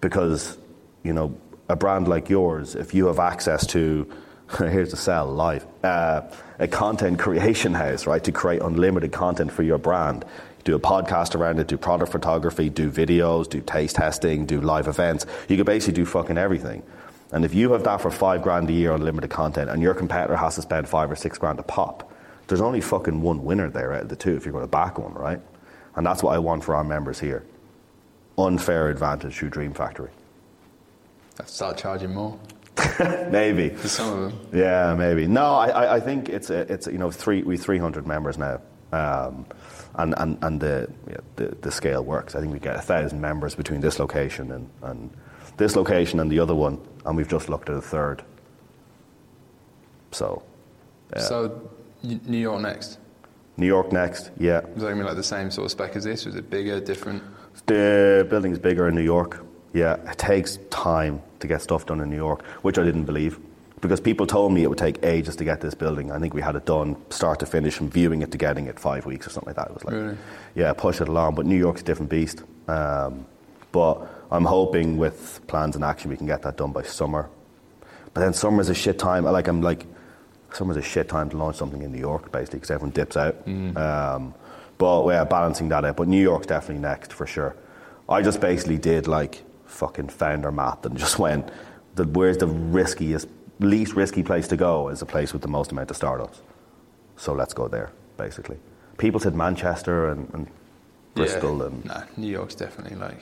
Because, you know, a brand like yours, if you have access to, here's the sell live, uh, a content creation house, right, to create unlimited content for your brand, do a podcast around it, do product photography, do videos, do taste testing, do live events. You could basically do fucking everything. And if you have that for five grand a year on limited content and your competitor has to spend five or six grand a pop, there's only fucking one winner there out of the two if you're going to back one, right? And that's what I want for our members here. Unfair advantage through Dream Factory. To start charging more Maybe. for some of them. Yeah, maybe. No, I, I, think it's it's you know three we three hundred members now, um, and and and the, yeah, the the scale works. I think we get a thousand members between this location and, and this location and the other one, and we've just looked at a third. So, yeah. So, New York next. New York next, yeah. Is that going to be like the same sort of spec as this? Was it bigger, different? The building's bigger in New York. Yeah, it takes time to get stuff done in New York, which I didn't believe. Because people told me it would take ages to get this building. I think we had it done start to finish from viewing it to getting it five weeks or something like that. It was like, Really? yeah, push it along. But New York's a different beast. Um, but I'm hoping with plans and action we can get that done by summer. But then summer's a shit time. Like I'm like, summer's a shit time to launch something in New York, basically, because everyone dips out. Um, but we're balancing that out. But New York's definitely next for sure. I just basically did like fucking founder math and just went, the, where's the riskiest, least risky place to go is a place with the most amount of startups. So let's go there, basically. People said Manchester and, and Bristol yeah. and Nah, New York's definitely like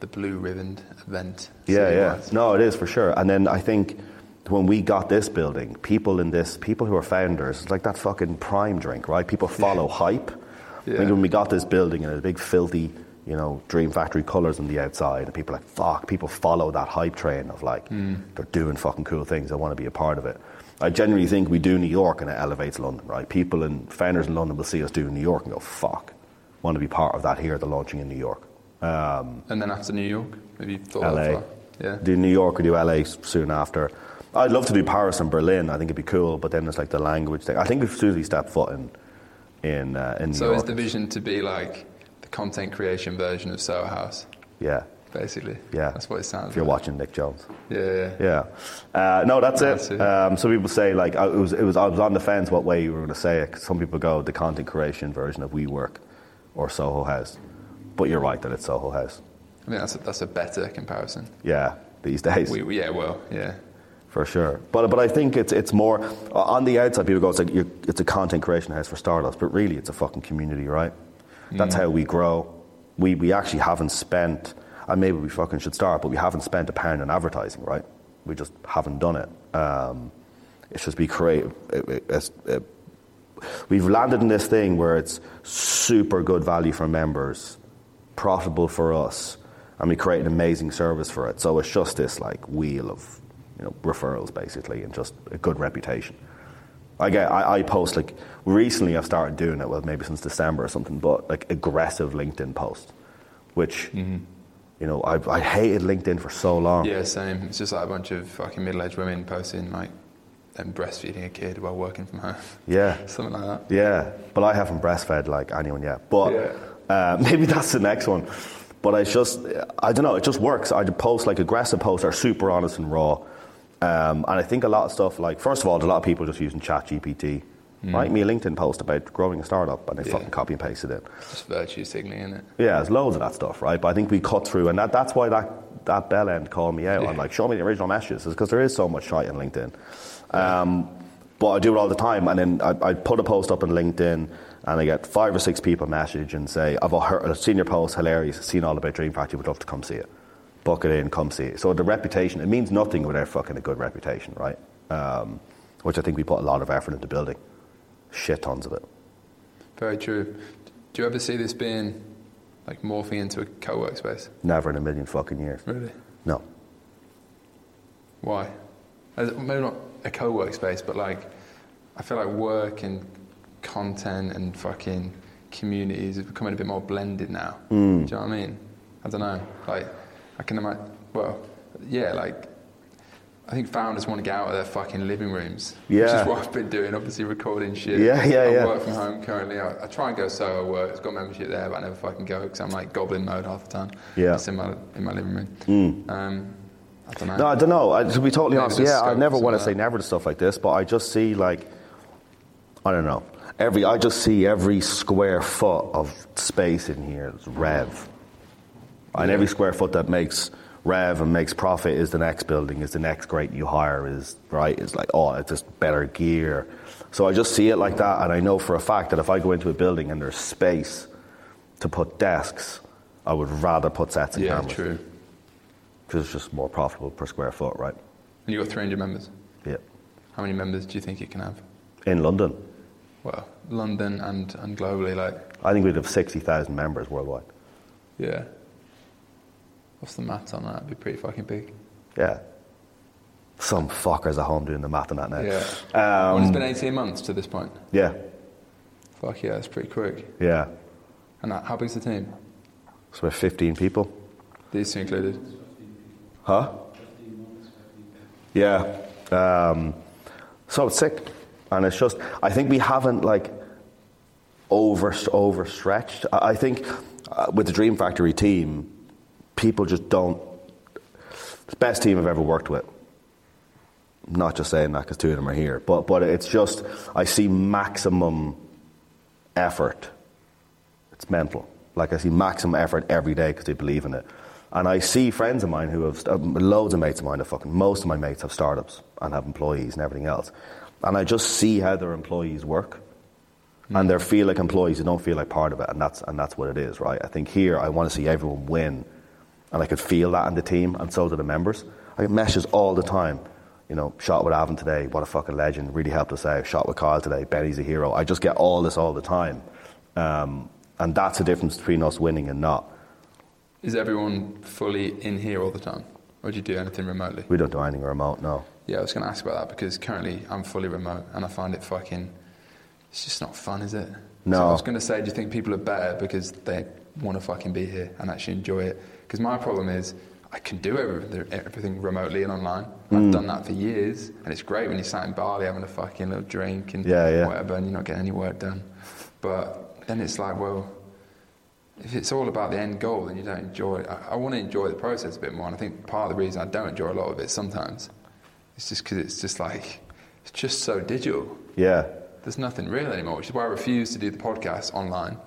the blue ribboned event. Yeah, yeah. city-wise. No, it is for sure. And then I think when we got this building, people in this, people who are founders, it's like that fucking prime drink, right? People follow hype. I Yeah. think when we got this building and it had big filthy, you know, Dream Factory colours on the outside, and people are like, fuck, people follow that hype train of like, Hmm. they're doing fucking cool things, I want to be a part of it. I genuinely think we do New York and it elevates London, right? People and founders in London will see us do New York and go, fuck, want to be part of that here, the launching in New York. Um, And then after New York, thought LA. Yeah. Do New York or do LA soon after. I'd love to do Paris and Berlin. I think it'd be cool, but then it's like the language thing. I think we've soon step foot in in uh, in New So York. is the vision to be like content creation version of Soho House, yeah, basically? yeah. That's what it sounds like. If you're like. watching Nick Jones. Yeah, yeah. Yeah. Uh, no, that's That's it. it. Um, some people say like I, it was, it was. I was on the fence what way you were going to say it. 'cause some people go the content creation version of WeWork or Soho House, but you're right that it's Soho House. I think that's a, that's a better comparison. Yeah, these days. We, yeah, well, yeah. For sure, but but I think it's it's more on the outside. People go, it's like you're, it's a content creation house for startups, but really it's a fucking community, right? That's how we grow. We we actually haven't spent, and maybe we fucking should start, but we haven't spent a pound in advertising, right? We just haven't done it. Um, it's just be creative. It, it, it's, it, we've landed in this thing where it's super good value for members, profitable for us, and we create an amazing service for it. So it's just this like wheel of you know referrals basically, and just a good reputation. I get I, I post like recently I've started doing it well maybe since December or something, but like aggressive LinkedIn posts, which you know I I hated LinkedIn for so long. Yeah, same. It's just like a bunch of fucking middle aged women posting like them breastfeeding a kid while working from home. Yeah. Something like that. Yeah, but I haven't breastfed like anyone yet. But Yeah. uh, maybe that's the next one. But I just, I don't know, it just works. I post like aggressive posts are super honest and raw. Um, and I think a lot of stuff like, first of all, there's a lot of people just using ChatGPT. Write me a LinkedIn post about growing a startup and they Mm. Yeah. fucking copy and paste it in. Just virtue signaling, isn't it? Yeah, there's loads of that stuff, right? But I think we cut through, and that, that's why that, that bell end called me out. I'm like, show me the original messages, because there is so much shite on LinkedIn. Um, but I do it all the time, and then I, I put a post up on LinkedIn, and I get five or six people message and say, I've heard, seen your post, hilarious, seen all about Dream Factory, would love to come see it. Book it in, come see it. So the reputation, it means nothing without fucking a good reputation, right? Um, which I think we put a lot of effort into building. Shit tons of it. Very true. Do you ever see this being like morphing into a co work space? Never in a million fucking years. Really? No. Why? As- Maybe not a co-work space, but like, I feel like work and content and fucking communities is becoming a bit more blended now. Do you know what I mean? I don't know. Like, I can imagine. Well, yeah, like. I think founders want to get out of their fucking living rooms, yeah. which is what I've been doing. Obviously, recording shit. Yeah, yeah, I yeah. work from home currently. I, I try and go Soho Work. It's got membership there, but I never fucking go because I'm like goblin mode half the time. Yeah. Just in my in my living room. Um, I don't know. No, I don't know. I, to be totally honest, yeah, I never want to say never to stuff like this, but I just see like, I don't know. Every I just see every square foot of space in here is rev, and every square foot that makes rev and makes profit is the next building, is the next great new hire, is right. It's like oh, it's just better gear. So I just see it like that, and I know for a fact that if I go into a building and there's space to put desks, I would rather put sets and yeah, cameras true. because it's just more profitable per square foot, right? And you got 300 members. Yeah. How many members do you think it can have? In London, Well, London and, and globally, like, I think we'd have 60,000 members worldwide. yeah. What's the maths on that? It'd be pretty fucking big. Yeah. Some fuckers at home doing the math on that now. Yeah. Um, well, it's been 18 months to this point. Yeah. Fuck yeah, it's pretty quick. Yeah. And that, how big's the team? So we're 15 people. These two included. Huh? Yeah. Um, so it's sick. And it's just, I think we haven't like over, overstretched. I, I think uh, with the Dream Factory team, people just don't, it's the best team I've ever worked with. Not just saying that because two of them are here, but, but it's just, I see maximum effort. It's mental. Like I see maximum effort every day because they believe in it. And I see friends of mine who have, uh, loads of mates of mine have fucking, most of my mates have startups and have employees and everything else. And I just see how their employees work. And they feel like employees who don't feel like part of it. And that's, and that's what it is, right? I think here I want to see everyone win. And I could feel that in the team, and so do the members. I get messages all the time. You know, shot with Avon today, what a fucking legend, really helped us out. Shot with Kyle today, Benny's a hero. I just get all this all the time. Um, and that's the difference between us winning and not. Is everyone fully in here all the time? Or do you do anything remotely? We don't do anything remote, no. Yeah, I was going to ask about that because currently I'm fully remote and I find it fucking. It's just not fun, is it? No. So I was going to say, do you think people are better because they want to fucking be here and actually enjoy it? Because my problem is I can do everything, remotely and online. Mm. I've done that for years and it's great when you're sat in Bali having a fucking little drink and Yeah, yeah. whatever and you're not getting any work done. But then it's like, well, if it's all about the end goal, then you don't enjoy it. I, I want to enjoy the process a bit more, and I think part of the reason I don't enjoy a lot of it sometimes is just because it's just like it's just so digital. Yeah. There's nothing real anymore, which is why I refuse to do the podcast online,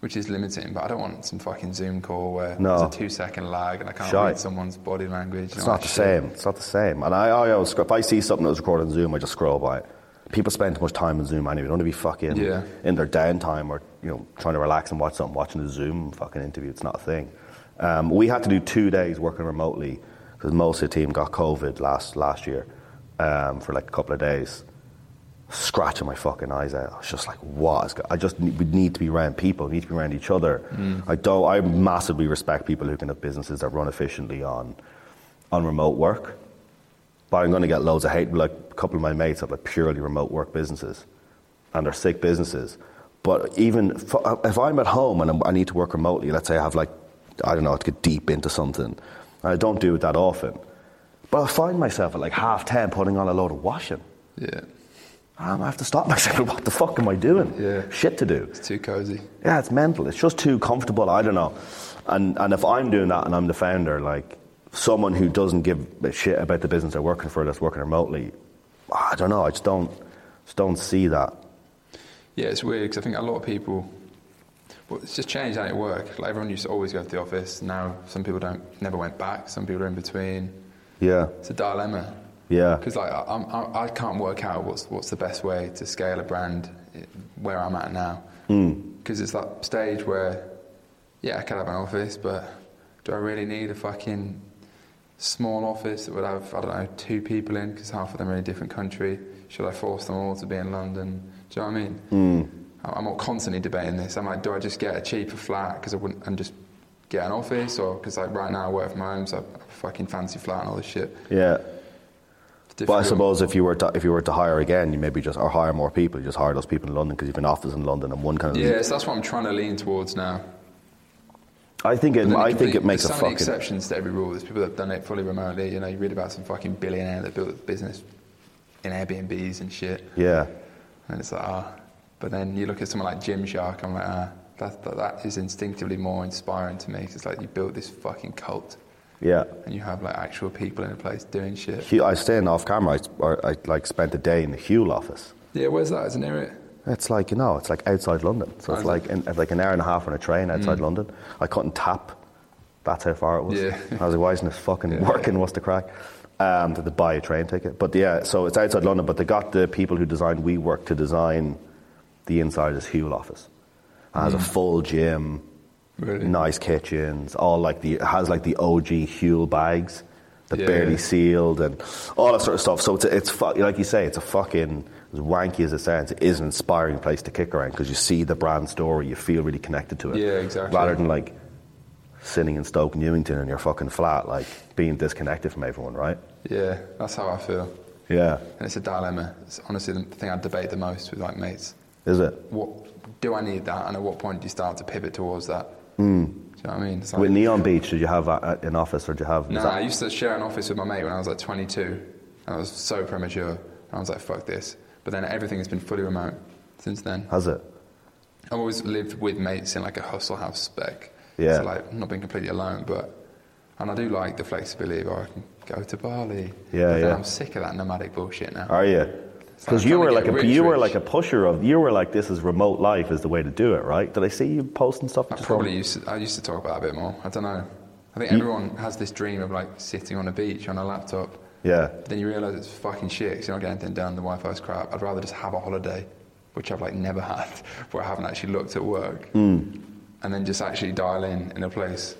which is limiting. But I don't want some fucking Zoom call where No. there's a two-second lag and I can't Shite. read someone's body language. It's not the same. It's not the same. And I, I always, if I see something that was recorded on Zoom, I just scroll by it. People spend too much time on Zoom anyway. They don't want to be fucking Yeah. in their downtime or you know trying to relax and watch something, watching a Zoom fucking interview. It's not a thing. Um, we had to do two days working remotely because most of the team got COVID last last year um, for like a couple of days. Scratching my fucking eyes out. I was just like, what? is go- I just need, we need to be around people. We need to be around each other. Mm. I don't. I massively respect people who can have businesses that run efficiently on on remote work. But I'm going to get loads of hate. Like a couple of my mates have like purely remote work businesses, and they're sick businesses. But even if, if I'm at home and I'm, I need to work remotely, let's say I have like, I don't know, to get deep into something, and I don't do it that often. But I find myself at like half ten putting on a load of washing. Yeah, Um, I have to stop myself. What the fuck am I doing? Yeah. Shit to do. it's too cozy. Yeah, it's mental. It's just too comfortable. I don't know. And and if I'm doing that and I'm the founder, like someone who doesn't give a shit about the business they're working for, that's working remotely, I don't know. I just don't just don't see that. Yeah, it's weird because I think a lot of people. Well, it's just changed how it work. Like everyone used to always go to the office. Now some people don't, never went back. Some people are in between. Yeah, It's a dilemma. Yeah, Because like I, I'm, I, I can't work out what's what's the best way to scale a brand eh, where I'm at now. Hmm. Because it's that stage where, yeah, I could have an office, but do I really need a fucking small office that would have I don't know two people in? Because half of them are in a different country. Should I force them all to be in London? Do you know what I mean? Hmm. I- I'm constantly debating this. I'm like, do I just get a cheaper flat because I wouldn't and just get an office, or because like right now I work from home, so I a fucking fancy flat and all this shit. yeah, But I suppose if you were to if you were to hire again, you maybe just or hire more people, you just hire those people in London because you've an office in London and one kind of. Yeah, so that's what I'm trying to lean towards now. I think it. I think it makes a there's so many fucking. exceptions to every rule. There's people that have done it fully remotely. You know, you read about some fucking billionaire that built a business in Airbnbs and shit. Yeah, And it's like, ah. But then you look at someone like Gymshark, I'm like, ah, that, that, that is instinctively more inspiring to me. 'cause it's like you built this fucking cult yeah. and you have like actual people in a place doing shit. Hugh, I was staying off camera. I, I like spent a day in the Huel office. Yeah, where's that? Is it near it? It's like you know, it's like outside London. So it's like in, like an hour and a half on a train outside London. I couldn't tap. That's how far it was. Yeah. I was like, why isn't this fucking Yeah. working? What's the crack? Um, to buy a train ticket. But yeah, so it's outside London. But they got the people who designed WeWork to design the inside of this Huel office. It has a full gym, Really? nice kitchens, all like the has like the OG Huel bags, that Yeah. barely sealed, and all that sort of stuff. So it's a, it's fu- like you say, it's a fucking as wanky as it sounds. It is an inspiring place to kick around because you see the brand story, you feel really connected to it. Yeah, exactly. Rather than like sitting in Stoke Newington in your fucking flat, like being disconnected from everyone, right? Yeah, that's how I feel. Yeah, And it's a dilemma. It's honestly the thing I debate the most with like mates. is it? What do I need that? And at what point do you start to pivot towards that? Hmm. Do you know what I mean? Like- With Neon Beach, did you have a, an office or did you have? No, that- I used to share an office with my mate when I was like 22. And I was so premature. And I was like, fuck this. But then everything has been fully remote since then. has it? I've always lived with mates in like a hustle house spec. Yeah. So like not being completely alone, but and I do like the flexibility of oh, I can go to Bali. Yeah, yeah. I'm sick of that nomadic bullshit now. Are you? Because you were like a rich, you were like a pusher of you were like this is remote life is the way to do it, right? Did I see you posting stuff? I probably used to, I used to talk about that a bit more. I don't know. I think everyone has this dream of like sitting on a beach on a laptop. Yeah, then you realise it's fucking shit 'cause you're not getting anything done. The Wi-Fi's crap. I'd rather just have a holiday, which I've like never had, where I haven't actually looked at work, Hmm. and then just actually dial in in a place.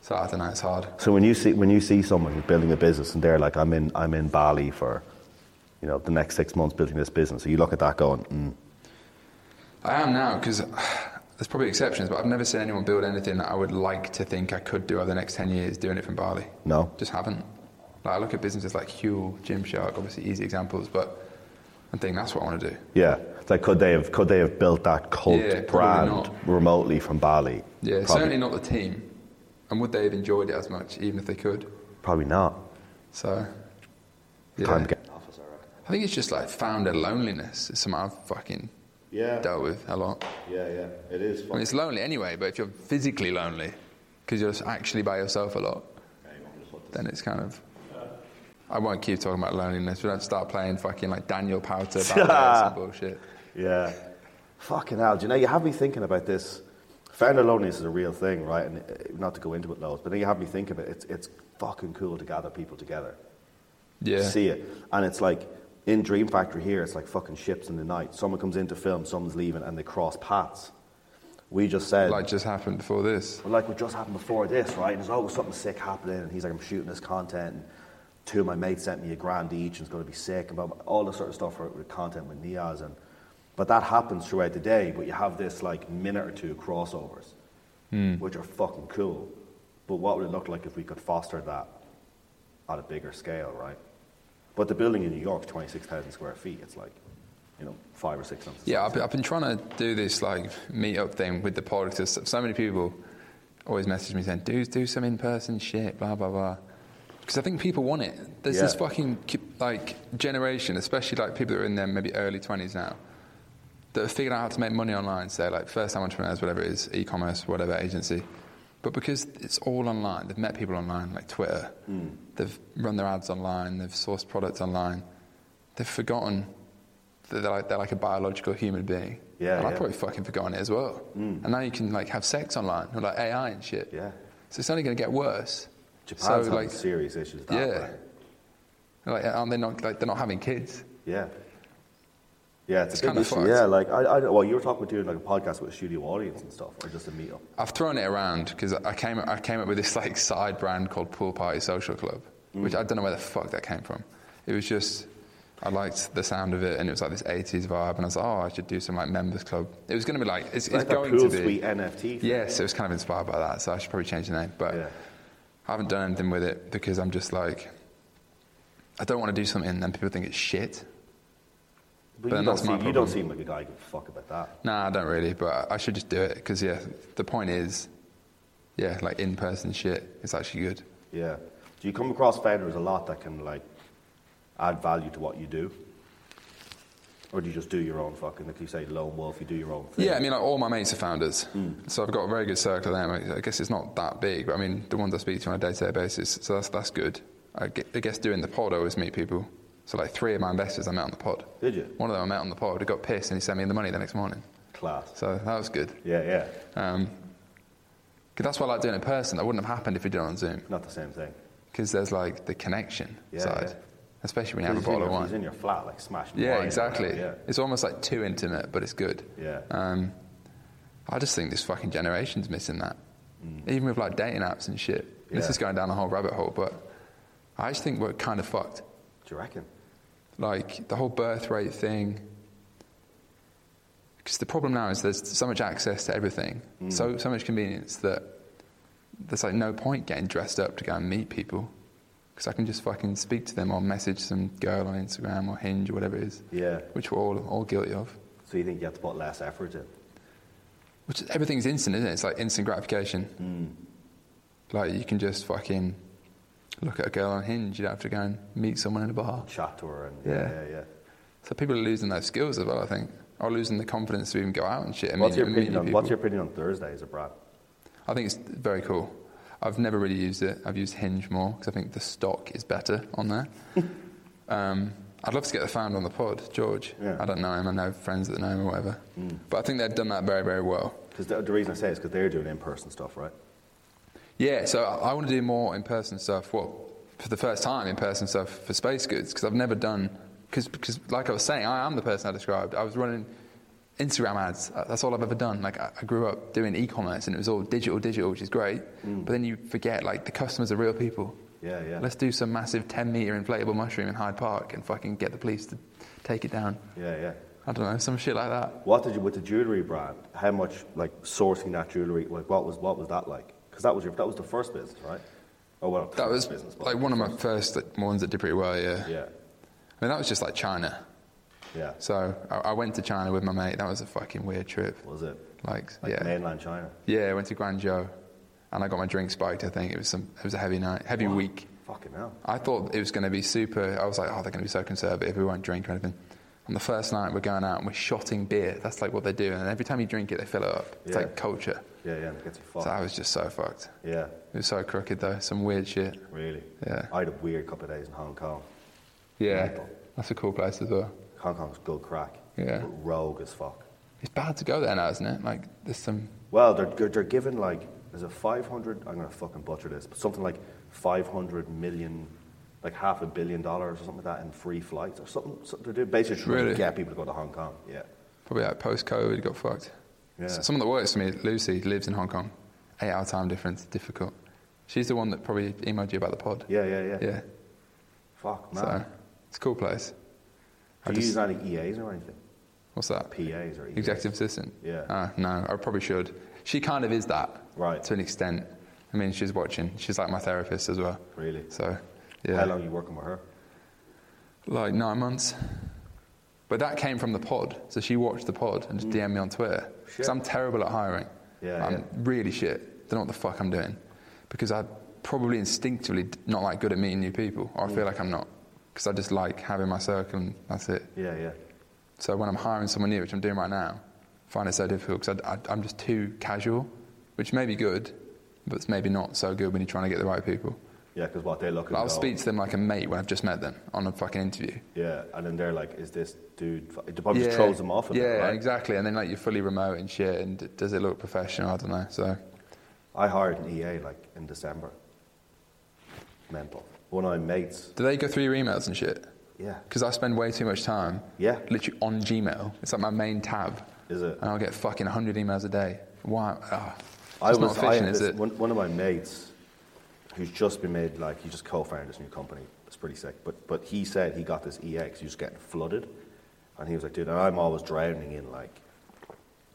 So I don't know. It's hard. So when you see when you see someone who's building a business and they're like, I'm in I'm in Bali for, you know, the next six months building this business. So you look at that going, mm, I am now because there's probably exceptions, but I've never seen anyone build anything that I would like to think I could do over the next ten years doing it from Bali. no, Just haven't. Like I look at businesses like Huel, Gymshark, obviously easy examples, but I think that's what I want to do. yeah. It's like could they have could they have built that cult Yeah, brand not. remotely from Bali? Yeah, probably, certainly not the team. And would they have enjoyed it as much, even if they could? Probably not. So, yeah. Time to get. I think it's just like founder loneliness. It's something I've fucking Yeah, dealt with a lot. yeah, yeah. It is. I mean, it's lonely anyway, but if you're physically lonely, because you're actually by yourself a lot, then it's kind of. I won't keep talking about loneliness. We don't start playing fucking like Daniel Powter some bullshit. Yeah. Fucking hell. Do you know, you have me thinking about this. Founder loneliness is a real thing, right? And uh, not to go into it loads, but then you have me think of it. It's, it's fucking cool to gather people together. Yeah. See it. And it's like, in Dream Factory here, it's like fucking ships in the night. Someone comes in to film, someone's leaving, and they cross paths. We just said, Like just happened before this. well, like what just happened before this, right? And there's always something sick happening, and he's like, I'm shooting this content, and two of my mates sent me a grand each, and it's going to be sick, blah, all this sort of stuff for, with content with Niaz, and but that happens throughout the day. But you have this like minute or two crossovers, hmm. which are fucking cool. But what would it look like if we could foster that at a bigger scale, right? But the building in New York, 26,000 square feet. It's like, you know, five or six the Yeah. I've been, I've been trying to do this like meet-up thing with the pod because so many people always message me saying, "Do do some in-person shit," blah blah blah. Because I think people want it. There's this fucking like generation, especially like people that are in their maybe early twenties now, that have figured out how to make money online. So, like first-time entrepreneurs, whatever it is, e-commerce, whatever agency. But because it's all online, they've met people online, like Twitter. Hmm. They've run their ads online. They've sourced products online. They've forgotten that they're like, they're like a biological human being. Yeah, and I've probably fucking forgotten it as well. And now you can like have sex online with like AI and shit. Yeah. So it's only going to get worse. Japan's so having like, serious issues that. yeah. right? like, aren't they not like they're not having kids? Yeah. Yeah, it's, It's a big kinda issue. Yeah, like I, I, well, you were talking about doing like a podcast with a studio audience and stuff, or just a meetup. I've thrown it around because I came I came up with this like side brand called Pool Party Social Club, mm. which I don't know where the fuck that came from. It was just I liked the sound of it, and it was like this '80s vibe, and I was like, oh, I should do some like members club. It was going to be like it's, It's like going cool to be sweet NFT. Thing. Yes, it was kind of inspired by that, so I should probably change the name. But Yeah. I haven't done anything with it because I'm just like, I don't want to do something and then people think it's shit. But, But you, don't seem, you don't seem like a guy who a fuck about that. Nah, I don't really, but I should just do it because yeah, the point is, yeah, like in-person shit is actually good. Yeah. Do you come across founders a lot that can like add value to what you do? Or do you just do your own fucking, like you say, lone wolf, you do your own thing? Yeah, I mean, like all my mates are founders, hmm. so I've got a very good circle of them. I guess it's not that big, but I mean, the ones I speak to on a day-to-day basis, so that's that's good. I, I guess doing the pod, I always meet people. So like three of my investors I met on the pod. Did you? One of them I met on the pod. He got pissed and he sent me the money the next morning. Class. So that was good. Yeah, yeah. Um 'cause that's why I like doing it in person. That wouldn't have happened if we did it on Zoom. Not the same thing. Because there's like the connection Yeah, side, yeah. especially when you have a bottle of wine. he's in your flat, like smashing Yeah, exactly. whatever, It's almost like too intimate, but it's good. Yeah. Um, I just think this fucking generation's missing that. Even with like dating apps and shit. Yeah. This Mm. Is going down a whole rabbit hole, but I just think we're kind of fucked. Do you reckon? Like the whole birth rate thing. Because the problem now is there's so much access to everything, Mm. so so much convenience that there's like no point getting dressed up to go and meet people. Because I can just fucking speak to them or message some girl on Instagram or Hinge or whatever it is, Yeah. which we're all all guilty of. So you think you have to put less effort in? Which everything's instant, isn't it? It's like instant gratification. Hmm. Like you can just fucking look at a girl on Hinge. You don't have to go and meet someone in a bar. Chat to her and yeah, Yeah. yeah. So people are losing those skills as well. I think, or losing the confidence to even go out and shit. And What's meet, your meet opinion new on people. What's your opinion on Thursdays, or Brad? I think it's very cool. I've never really used it. I've used Hinge more because I think the stock is better on there. um, I'd love to get the founder on the pod, George. Yeah. I don't know him. I know friends that know him or whatever. But I think they've done that very, very well. Because the, the reason I say is because they're doing in-person stuff, right? Yeah, so I, I want to do more in-person stuff. Well, for the first time, in-person stuff for Space Goods because I've never done. Because, because, like I was saying, I am the person I described. I was running Instagram ads. Uh, That's all I've ever done. Like I, I grew up doing e-commerce, and it was all digital, digital, which is great. But then you forget, like the customers are real people. Yeah, yeah. Let's do some massive 10-meter inflatable mushroom in Hyde Park and fucking get the police to take it down. Yeah, yeah. I don't know, some shit like that. What did you with the jewelry brand? How much like sourcing that jewelry? Like what was what was that like? Because that was your that was the first business, right? Oh well, That was business, like one of my first like, ones that did pretty well. Yeah. Yeah, I mean, that was just like China. yeah. So I, I went to China with my mate. That was a fucking weird trip. Was it Like, like yeah, mainland China? yeah. I went to Guangzhou, and I got my drink spiked. I think it was some. It was a heavy night, heavy week. Fucking hell. I thought it was going to be super. I was like, oh, they're going to be so conservative. We won't drink or anything. On the first night, we're going out and we're shotting beer. That's like what they do. And every time you drink it, they fill it up. It's Yeah. like culture. Yeah, yeah. It gets you fucked. So. I was just so fucked. yeah, It was so crooked though. Some weird shit. really. Yeah. I had a weird couple of days in Hong Kong. Yeah, that's a cool place as well. Hong Kong's good crack. Yeah. But rogue as fuck. It's bad to go there now, isn't it? Like, there's some. Well, they're they're, giving like there's a 500? I'm gonna fucking butcher this, but something like 500 million, like half a billion dollars or something like that in free flights or something. something they're doing basically trying Really? to get people to go to Hong Kong. Yeah. Probably like post COVID, got fucked. Yeah. S- Someone that works for me, Lucy, lives in Hong Kong. Eight hour time difference, difficult. She's the one that probably emailed you about the pod. Yeah, yeah, yeah. Yeah. Fuck, So man. it's a cool place. I Do you just- use any EAs or anything? What's that? PAs or EAs? Executive assistant. Yeah. Uh, no, I probably should. She kind of is that. Right. To an extent. I mean, she's watching. She's like my therapist as well. Really? So, yeah. How long are you working with her? Like nine months. But that came from the pod. So she watched the pod and just mm. DM'd me on Twitter. Because I'm terrible at hiring. Yeah, I'm yeah. really shit. Don't know what the fuck I'm doing. Because I probably instinctively not like good at meeting new people. Or I feel mm. like I'm not. Because I just like having my circle and that's it. Yeah, yeah. So when I'm hiring someone new, which I'm doing right now, I find it so difficult because I, I, I'm just too casual, which may be good, but it's maybe not so good when you're trying to get the right people. Yeah, because what they look at. I'll speak to them like a mate when I've just met them on a fucking interview. Yeah, and then they're like, "Is this dude?" fu-" It probably just throws them off a yeah, bit, right? exactly. And then like you're fully remote and shit, and does it look professional? I don't know. So I hired an EA like in December. Mental. One of my mates. do they go through your emails and shit? Yeah. Because I spend way too much time. Yeah. Literally on Gmail. It's like my main tab. Is it? And I'll get fucking 100 emails a day. Why? Oh, I was. not efficient, is this, it? One, one of my mates, who's just been made like he just co-founded this new company. It's pretty sick. But but he said he got this EX. He was getting flooded, and he was like, "Dude, I'm always drowning in like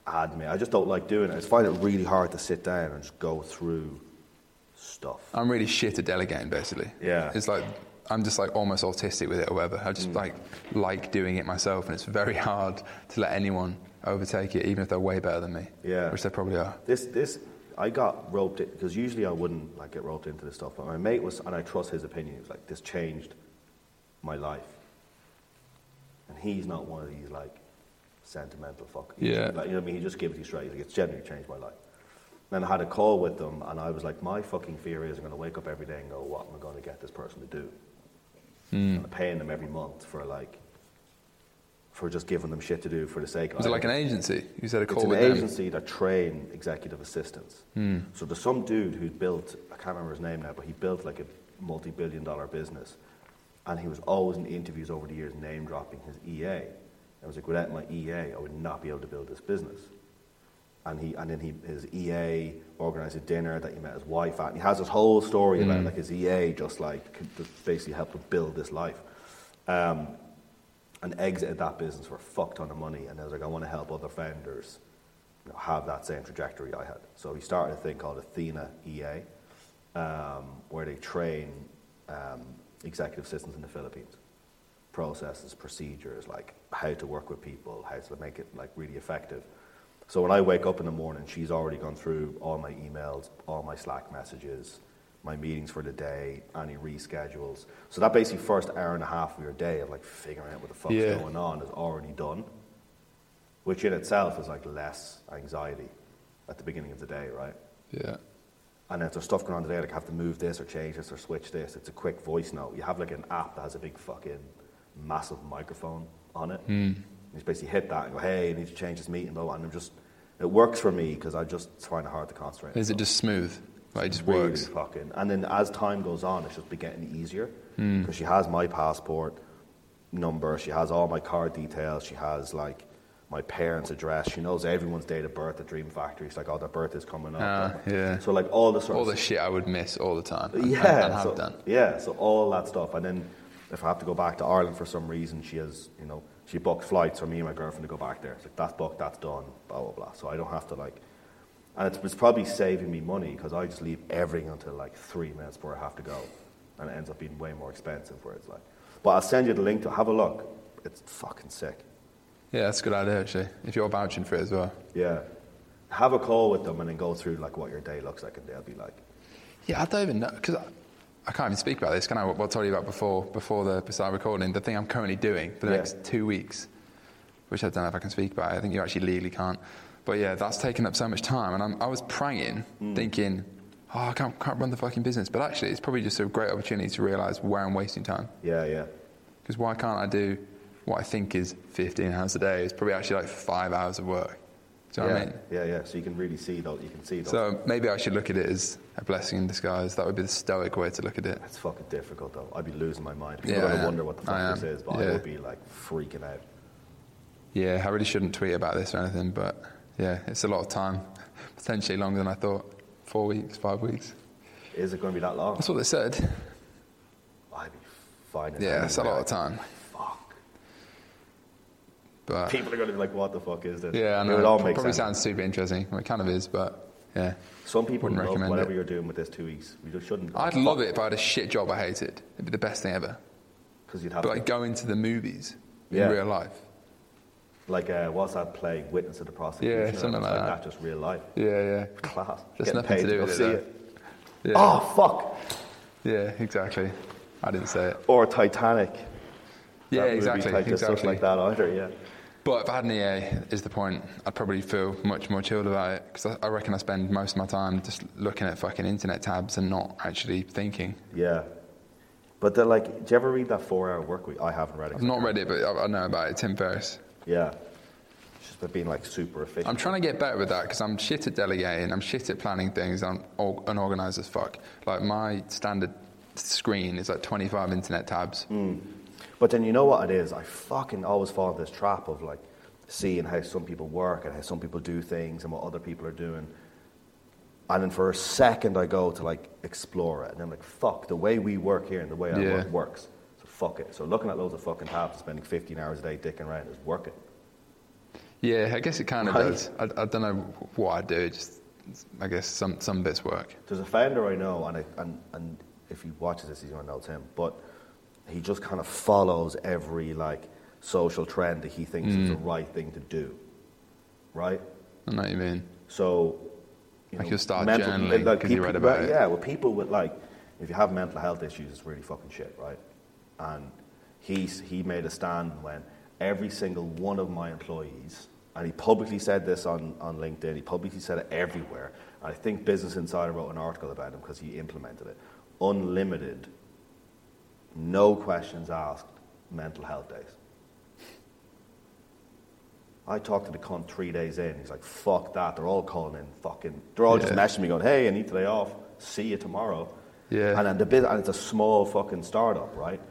admin. I just don't like doing it. I just find it really hard to sit down and just go through stuff." I'm really shit at delegating, basically. Yeah. It's like I'm just like almost autistic with it or whatever. I Mm. just like like doing it myself, and it's very hard to let anyone overtake it, even if they're way better than me. Yeah. which they probably are. This, this, I got roped in because usually I wouldn't like get roped into this stuff. But my mate was, and I trust his opinion. He was like, "This changed my life," and he's not one of these like sentimental fuck. Yeah. Like, you know what I mean? He just gives you straight. He's like, "It's genuinely changed my life." Then I had a call with them, and I was like, "My fucking fear is I'm going to wake up every day and go, what am I going to get this person to do?" Hmm. And I'm paying them every month for like, for just giving them shit to do for the sake of. Was it like an agency? You said a call It's an with them. agency that train executive assistants. So there's some dude who built, I can't remember his name now, but he built like a multi-billion dollar business. And he was always in interviews over the years name dropping his EA. I was like, without my EA, I would not be able to build this business. And he, and then he, his EA organized a dinner that he met his wife at. And he has this whole story about like his EA just like just basically helped him build this life. Um, and exited that business for a fuck ton of money. And I was like, I want to help other founders you know, have that same trajectory I had. So he started a thing called Athena EA, um, where they train um, executive assistants in the Philippines. Processes, procedures, like how to work with people, how to make it like really effective. So when I wake up in the morning, she's already gone through all my emails, all my Slack messages, my meetings for the day, any reschedules. So that basically first hour and a half of your day of like figuring out what the fuck's Yeah. going on is already done, which in itself is like less anxiety at the beginning of the day, right? Yeah. And if there's stuff going on today, like I have to move this or change this or switch this, it's a quick voice note. You have like an app that has a big fucking massive microphone on it. Hmm. You basically hit that and go, hey, I need to change this meeting, blah, blah, and I'm just, it works for me because I just find it hard to concentrate. Is it just smooth? Like it just really works. fucking. And then as time goes on, it's just be getting easier Hmm. because she has my passport number, she has all my card details, she has like my parents' address, she knows everyone's date of birth at Dream Factory. She's like, oh, their birthday's coming up. Ah, yeah. So like all the sort All the shit I would miss all the time. and- yeah, and, and have so, done. yeah. So all that stuff, and then if I have to go back to Ireland for some reason, she has, you know, she booked flights for me and my girlfriend to go back there. It's like that's booked, that's done, blah blah blah. So I don't have to like, and it's, it's probably saving me money because I just leave everything until like three minutes before I have to go, and it ends up being way more expensive. Where it's like, but I'll send you the link to have a look. It's fucking sick. Yeah, that's a good idea actually. If you're vouching for it as well. Yeah, have a call with them and then go through like what your day looks like, and they'll be like, Yeah, I don't even know because I, I can't even speak about this. Can I? What I told you about before before the started recording? The thing I'm currently doing for the Yeah. next two weeks, which I don't know if I can speak about. I think you actually legally can't. But yeah, that's taken up so much time, and I'm, I was praying, Hmm. thinking, oh, I can't, can't run the fucking business. But actually, it's probably just a great opportunity to realise where I'm wasting time. yeah, yeah. Because why can't I do what I think is 15 hours a day? It's probably actually like five hours of work. Do you know yeah, what I mean? yeah, yeah. So you can really see those. You can see those. So maybe I should look at it as a blessing in disguise. That would be the stoic way to look at it. It's fucking difficult though. I'd be losing my mind. People Yeah, are I gonna wonder what the fuck this is, but I would be like freaking out. Yeah, I really shouldn't tweet about this or anything, but yeah, it's a lot of time. Potentially longer than I thought. Four weeks, five weeks. Is it going to be that long? That's what they said. I'd be fine. Yeah, it's a lot of time. Fuck. But People are going to be like, "What the fuck is this?" yeah, I It know. would all It probably sense. sounds super interesting. Well, it kind of is, but yeah. Some people wouldn't love recommend whatever it. you're doing with this two weeks. We just shouldn't. I'd love it if I had a shit job I hated. It'd be the best thing ever. because you'd have But to, like going to the movies Yeah. in real life. Like uh, what's that play? Witness of the prosecution. Yeah, something it's like that. Just real life. Yeah, yeah. Class. There's Getting nothing paid to do with it, see it. Yeah. Oh fuck! Yeah, exactly. I didn't say it. Or Titanic. Yeah, That exactly. of exactly. Stuff like that either. Yeah. But if I had an EA, is the point, I'd probably feel much more chilled about it because I, I reckon I spend most of my time just looking at fucking internet tabs and not actually thinking. Yeah. But they're like, do you ever read that four-hour work week? I haven't read it. I've not read it, but I, I know about it. Tim Ferriss. Yeah. Just about being like super efficient. I'm trying to get better with that because I'm shit at delegating. I'm shit at planning things. I'm unorganized as fuck. Like my standard screen is like 25 internet tabs. Hmm. But then you know what it is? I fucking always fall into this trap of like seeing how some people work and how some people do things and what other people are doing. And then for a second I go to like explore it and I'm like, fuck, the way we work here and the way I Yeah. work works. Fuck it. So looking at loads of fucking tabs and spending 15 hours a day dicking around is working. Yeah, I guess it kind of Right. does. I, I don't know what I do. Just I guess some some bits work. There's a founder I know, and, I, and, and if he watches this, he's going to know it's him. But he just kind of follows every like social trend that he thinks is the Mm. right thing to do, right? I know what you mean. So, you Like know, you'll start mental- journaling like you read about well, it. Yeah, well, people with like, if you have mental health issues, it's really fucking shit, right? And he he made a stand when every single one of my employees, and he publicly said this on, on LinkedIn, he publicly said it everywhere. And I think Business Insider wrote an article about him because he implemented it. Unlimited, no questions asked, mental health days. I talked to the cunt three days in. He's like, fuck that. They're all calling in fucking. They're all just messaging me going, hey, I need today off. See you tomorrow. Yeah. And then the bit, and it's a small fucking startup, right?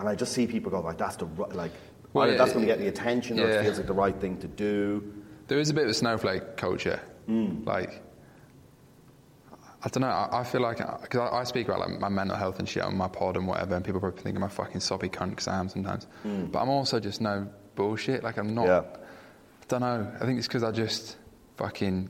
And I just see people go like, that's the ri- like, Well, yeah, that's going to get the attention, or it feels like the right thing to do. There is a bit of a snowflake culture. Hmm. Like, I don't know. I, I feel like because I, I speak about like my mental health and shit on my pod and whatever, and people probably think I'm a fucking soppy cunt because I am sometimes. But I'm also just no bullshit. Like I'm not. Yeah. I don't know. I think it's because I just fucking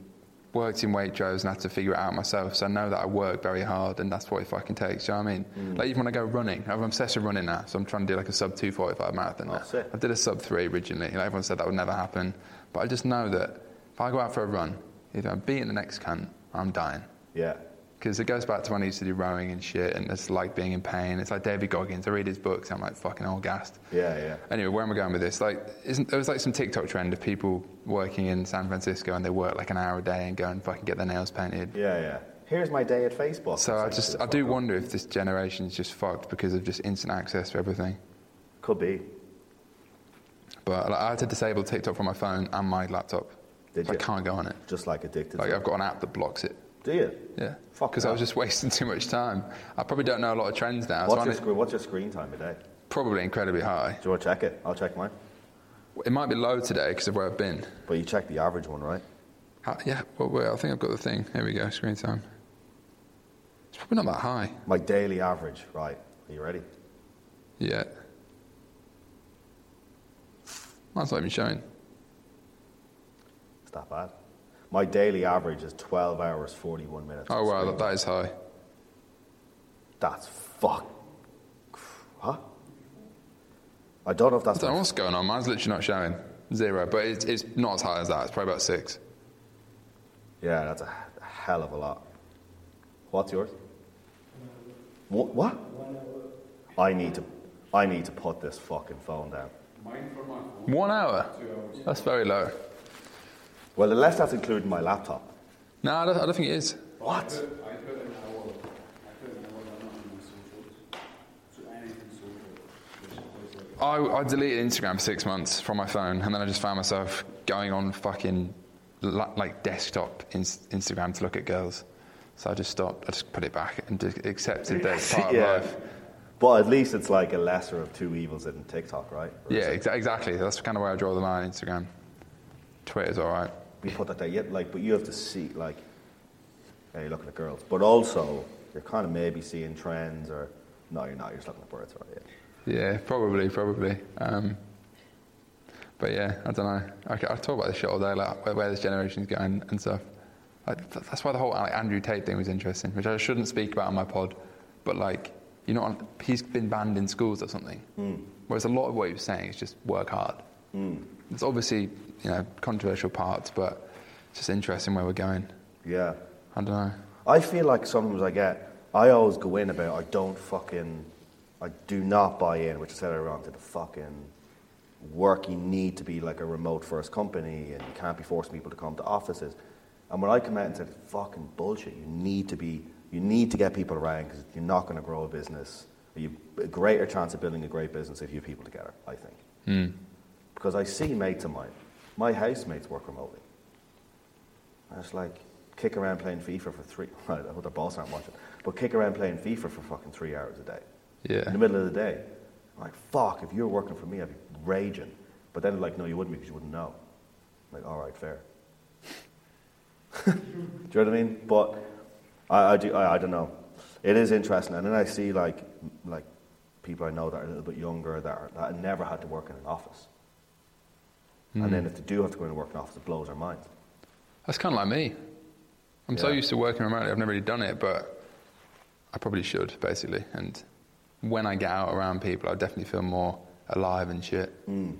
worked in Waitrose and had to figure it out myself. So I know that I work very hard and that's what it fucking takes. Do you know what I mean? Hmm. Like even when I go running, I'm obsessed with running now. So I'm trying to do like a sub 245 marathon now. I did a sub 3 originally. Like everyone said that would never happen. But I just know that if I go out for a run, either I'm beating the next cunt I'm dying. Yeah. Because it goes back to when I used to do rowing and shit, and it's like being in pain. It's like David Goggins. I read his books, I'm like fucking all gassed. Yeah, yeah. Anyway, where am I going with this? Like, isn't there was like some TikTok trend of people working in San Francisco and they work like an hour a day and go and fucking get their nails painted. Yeah, yeah. Here's my day at Facebook. So I just I do wonder if this generation is just fucked because of just instant access to everything. Could be. But like, I had to disable TikTok from my phone and my laptop. Did So I can't go on it. Just like addicted. Like I've got an app that blocks it. Do you? Yeah. Fuck Because I was just wasting too much time. I probably don't know a lot of trends now. so What's I your, screen, what's your screen time a day? probably incredibly high. Do you want to check it? I'll check mine. It might be low today because of where I've been. But you check the average one, right? How, yeah, well, wait, I think I've got the thing. Here we go, screen time. It's probably not that high. My daily average, right? Are you ready? Yeah. Mine's not even showing. It's that bad. My daily average is 12 hours, 41 minutes. Oh, wow, that, that is high. That's fuck. Huh? I don't know if I that's. don't know what's going on. Mine's literally not showing. Zero. But it's, it's not as high as that. It's probably about six. yeah, that's a hell of a lot. What's yours? What? what? I need to. I need to put this fucking phone down. Mine for my phone, One hour? two hours. That's very low. Well, unless that's including my laptop. No, I don't, I don't think it is. What? I put an hour, I put an hour limit on my socials. So anything social, which is like I, I deleted Instagram for six months from my phone, and then I just found myself going on fucking li- like desktop ins- Instagram to look at girls. So I just stopped. I just put it back and just accepted that it's part Yeah. of life. But at least it's like a lesser of two evils than TikTok, right? Or Yeah, exa- exactly. That's kind of where I draw the line. Instagram, Twitter's all right. We put that there. Yet, like, but you have to see, like, yeah, you're looking at girls, but also you're kind of maybe seeing trends, or no, you're not. You're just looking at birds, right? Yeah. Yeah, probably, probably. Um, but yeah, I don't know. i talk about this shit all day, like where, where this generation's going and stuff. Like, th- that's why the whole like, Andrew Tate thing was interesting, which I shouldn't speak about on my pod. But like, you know, he's been banned in schools or something. Whereas a lot of what he was saying is just work hard. It's obviously you know controversial parts, but it's just interesting where we're going. Yeah. I don't know. I feel like sometimes I get, I always go in about, I don't fucking, I do not buy in, which I said earlier on, to the fucking work you need to be like a remote first company and you can't be forcing people to come to offices. And when I come out and say, fucking bullshit, you need to be, you need to get people around because you're not going to grow a business. You have a greater chance of building a great business if you have people together, I think. Mm. Because I see mates of mine, my housemates work remotely. And it's like, kick around playing FIFA for three, I hope their boss aren't watching, but kick around playing FIFA for fucking three hours a day. Yeah. In the middle of the day. I'm like, fuck, if you were working for me, I'd be raging. But then like, no, you wouldn't because you wouldn't know. I'm like, all right, fair. do you know what I mean? But I, I, do, I, I don't know. It is interesting. And then I see like, like people I know that are a little bit younger that, are, that never had to work in an office. And then if they do have to go into work in office, it blows their minds. That's kind of like me. I'm so used to working remotely. I've never really done it, but I probably should, basically. And when I get out around people, I definitely feel more alive and shit. Mm. And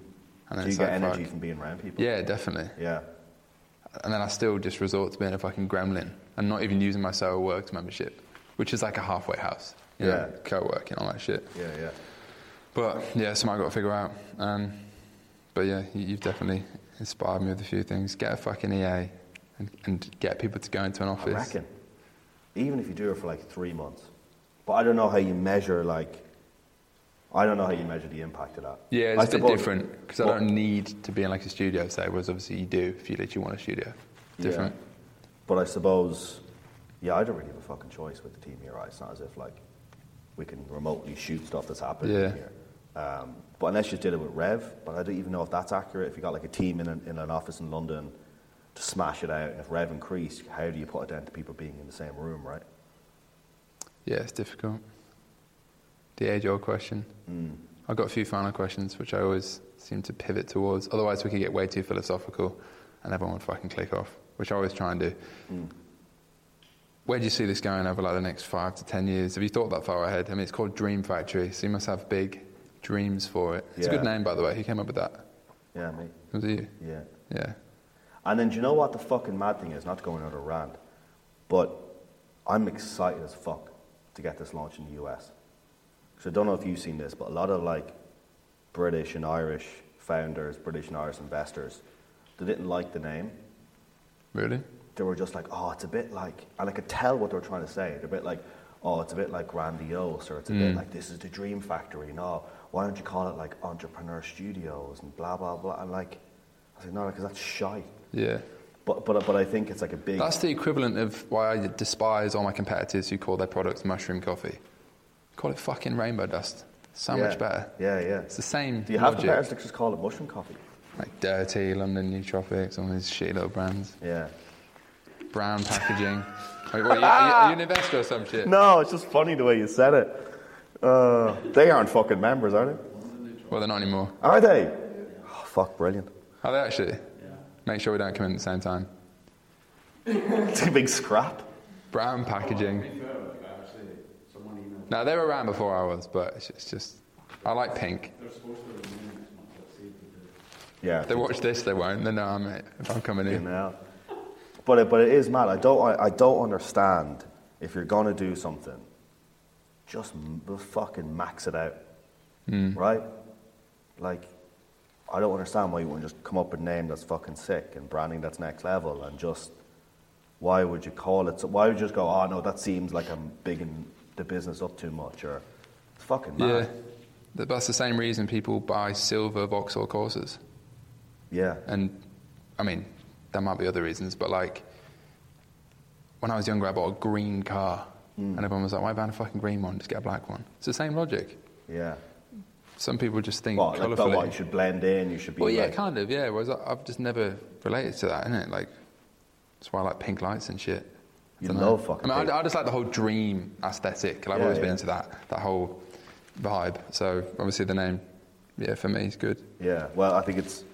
Do then you get like, energy fuck. from being around people? Yeah, definitely. Yeah. And then I still just resort to being a fucking gremlin and not even using my Soho Works membership, which is like a halfway house. You Yeah. know, co-working, all that shit. Yeah, yeah. But yeah, something I've got to figure out. Um, but yeah, you- you've definitely inspired me with a few things. Get a fucking EA and, and get people to go into an I office. reckon. Even if you do it for like three months. But I don't know how you measure, like, I don't know how you measure the impact of that. Yeah, I it's a bit different because I don't need to be in like a studio, say, whereas obviously you do if you literally want a studio. Different. Yeah. But I suppose, yeah, I don't really have a fucking choice with the team here, right? It's not as if, like, we can remotely shoot stuff that's happening Yeah. here. Um, but unless you did it with Rev, but I don't even know if that's accurate. If you got like a team in an, in an office in London to smash it out, and if Rev increased, how do you put it down to people being in the same room, right? Yeah, it's difficult. The age old question. Mm. I've got a few final questions which I always seem to pivot towards. Otherwise, we could get way too philosophical and everyone would fucking click off, which I always try and do. Mm. Where do you see this going over like the next five to ten years? Have you thought that far ahead? I mean, it's called Dream Factory, so you must have big dreams for it. It's a good Yeah. name, by the way. Who came up with that? Yeah, me. Was it you? Yeah. Yeah. And then do you know what the fucking mad thing is? Not going go on another rant, but I'm excited as fuck to get this launched in the US. So I don't know if you've seen this, but a lot of like British and Irish founders, British and Irish investors, they didn't like the name. Really? They were just like, oh, it's a bit like, and I could tell what they were trying to say. They're a bit like, oh, it's a bit like grandiose, or it's a bit mm. like this is the dream factory. No, why don't you call it like entrepreneur studios and blah blah blah? And like, I was like, no, because that's shite. Yeah. But, but, but I think it's like a big. That's the equivalent of why I despise all my competitors who call their products mushroom coffee. Call it fucking rainbow dust. So yeah, much better. Yeah, yeah. It's the same Do you have logic. competitors that just call it mushroom coffee? Like DIRTEA, London Nootropics, all these shitty little brands. Yeah. Brown packaging. Wait, what, are, you, are, you, are you an investor or some shit? No, it's just funny the way you said it. Uh, they aren't fucking members, are they? Well, they're not anymore. Are they? Oh, fuck, brilliant. Are they actually? Yeah. Make sure we don't come in at the same time. It's a big scrap. Brown packaging. Actually, someone emailed. No, they were around before I was, but it's just, I like pink. They're supposed to have been next month. Let's see if they do. Yeah. If they watch this, they won't. They know I'm, if I'm coming You in. know. But it, but it is mad. I don't I, I don't understand if you're gonna do something, just fucking max it out, hmm. right? Like, I don't understand why you wouldn't just come up with a name that's fucking sick and branding that's next level and just why would you call it? So why would you just go? Oh no, that seems like I'm bigging the business up too much or it's fucking Yeah. mad. That- That's the same reason people buy silver Vauxhall Corsas. Yeah. And I mean, there might be other reasons, but like when I was younger, I bought a green car, Hmm. and everyone was like, "Why buy a fucking green one? Just get a black one." It's the same logic. Yeah. Some people just think What, like, colourfully. what, you should blend in. You should be. well, yeah, like, kind of, yeah. Whereas I- I've just never related to that, innit? Like, that's why I like pink lights and shit. I You know. fucking I mean. I, I just like the whole dream aesthetic. Like, I've Yeah, always been yeah. into that, that whole vibe. So obviously the name, yeah, for me is good. Yeah, well, I think it's,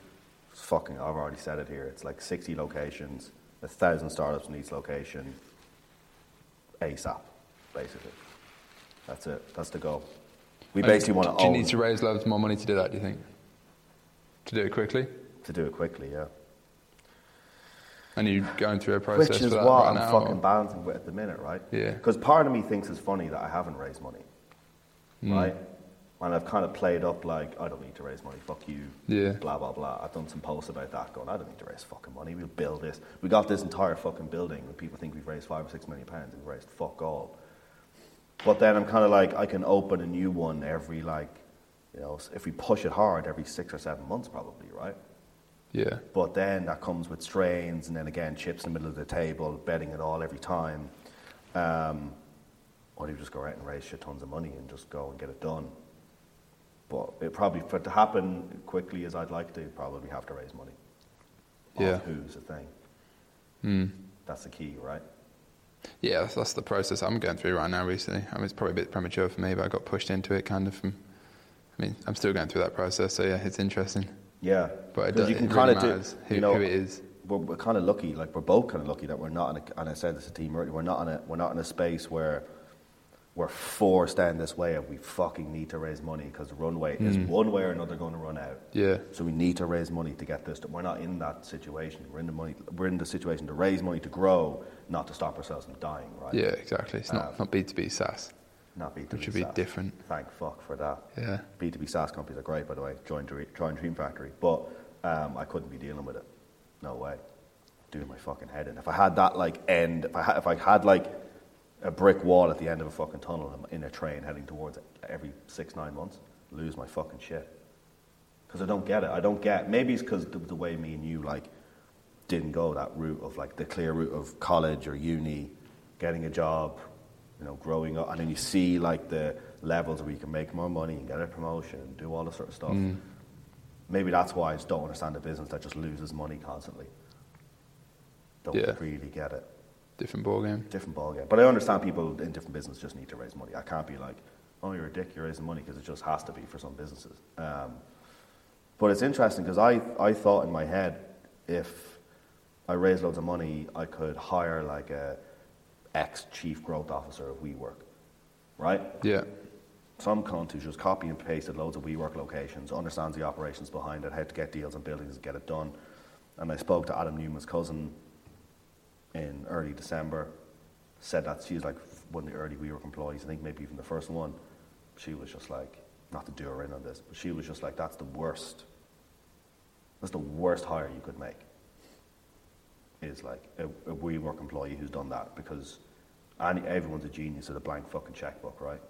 it's fucking. I've already said it here. It's like sixty locations, a thousand startups in each location, ASAP, basically. That's it. That's the goal. We basically want to Do you own need to raise loads more money to do that? Do you think? To do it quickly, to do it quickly. Yeah, and you're going through a process which is for that what right I'm now? fucking or- balancing with at the minute, right? Yeah. Because part of me thinks it's funny that I haven't raised money, Hmm. right? And I've kind of played up like I don't need to raise money. Fuck you. Yeah. Blah blah blah. I've done some posts about that, going I don't need to raise fucking money. We'll build this. We got this entire fucking building. And people think we've raised five or six million pounds, and we've raised fuck all. But then I'm kind of like I can open a new one every like, you know, if we push it hard, every six or seven months probably, right? Yeah, But then that comes with strains, and then again chips in the middle of the table, betting it all every time. Um, or you just go out and raise shit tons of money and just go and get it done. But it probably for it to happen quickly as I'd like to, probably have to raise money. Yeah. Who's the thing? mm. That's the key, right? Yeah. That's, that's the process I'm going through right now. Recently, I mean, it's probably a bit premature for me, but I got pushed into it kind of. From, I mean, I'm still going through that process, so yeah, it's interesting. Yeah. But it, does, you can really kinda do- who, you know, who it is. we're, we're kind of lucky. Like we're both kind of lucky that we're not in a. And I said this to team earlier. We're not in a. We're not in a space where we're forced down this way and we fucking need to raise money because the runway is mm. one way or another going to run out. Yeah. So we need to raise money to get this. We're not in that situation. We're in the money. We're in the situation to raise money to grow, not to stop ourselves from dying. Right? Yeah, exactly. It's not, Um, not B2B SaaS. Not B2B. Which would be different. Thank fuck for that. Yeah. B2B SaaS companies are great, by the way. Join Dream, join Dream Factory. But um, I couldn't be dealing with it. No way. Doing my fucking head in. If I had that like end, if I had, if I had like a brick wall at the end of a fucking tunnel in a train heading towards it every six nine months, lose my fucking shit. Because I don't get it. I don't get. Maybe it's because the, the way me and you like didn't go that route of like the clear route of college or uni, getting a job, you know, growing up, and then you see like the levels where you can make more money and get a promotion and do all this sort of stuff. Maybe that's why I just don't understand a business that just loses money constantly. Don't Yeah. really get it. Different ball game. Different ball game. But I understand people in different businesses just need to raise money. I can't be like, oh, you're a dick, you're raising money, because it just has to be for some businesses. Um, but it's interesting because I, I thought in my head, if I raised loads of money, I could hire like a ex chief growth officer of WeWork, right? Yeah. Some cunt who's just copy and pasted loads of WeWork locations, understands the operations behind it, how to get deals on buildings and get it done. And I spoke to Adam Neumann's cousin in early December, said that she's like one of the early WeWork employees, I think maybe even the first one. She was just like, not to do her in on this, but she was just like, that's the worst, that's the worst hire you could make. Is like a, a WeWork employee who's done that because any, everyone's a genius at a blank fucking checkbook, right?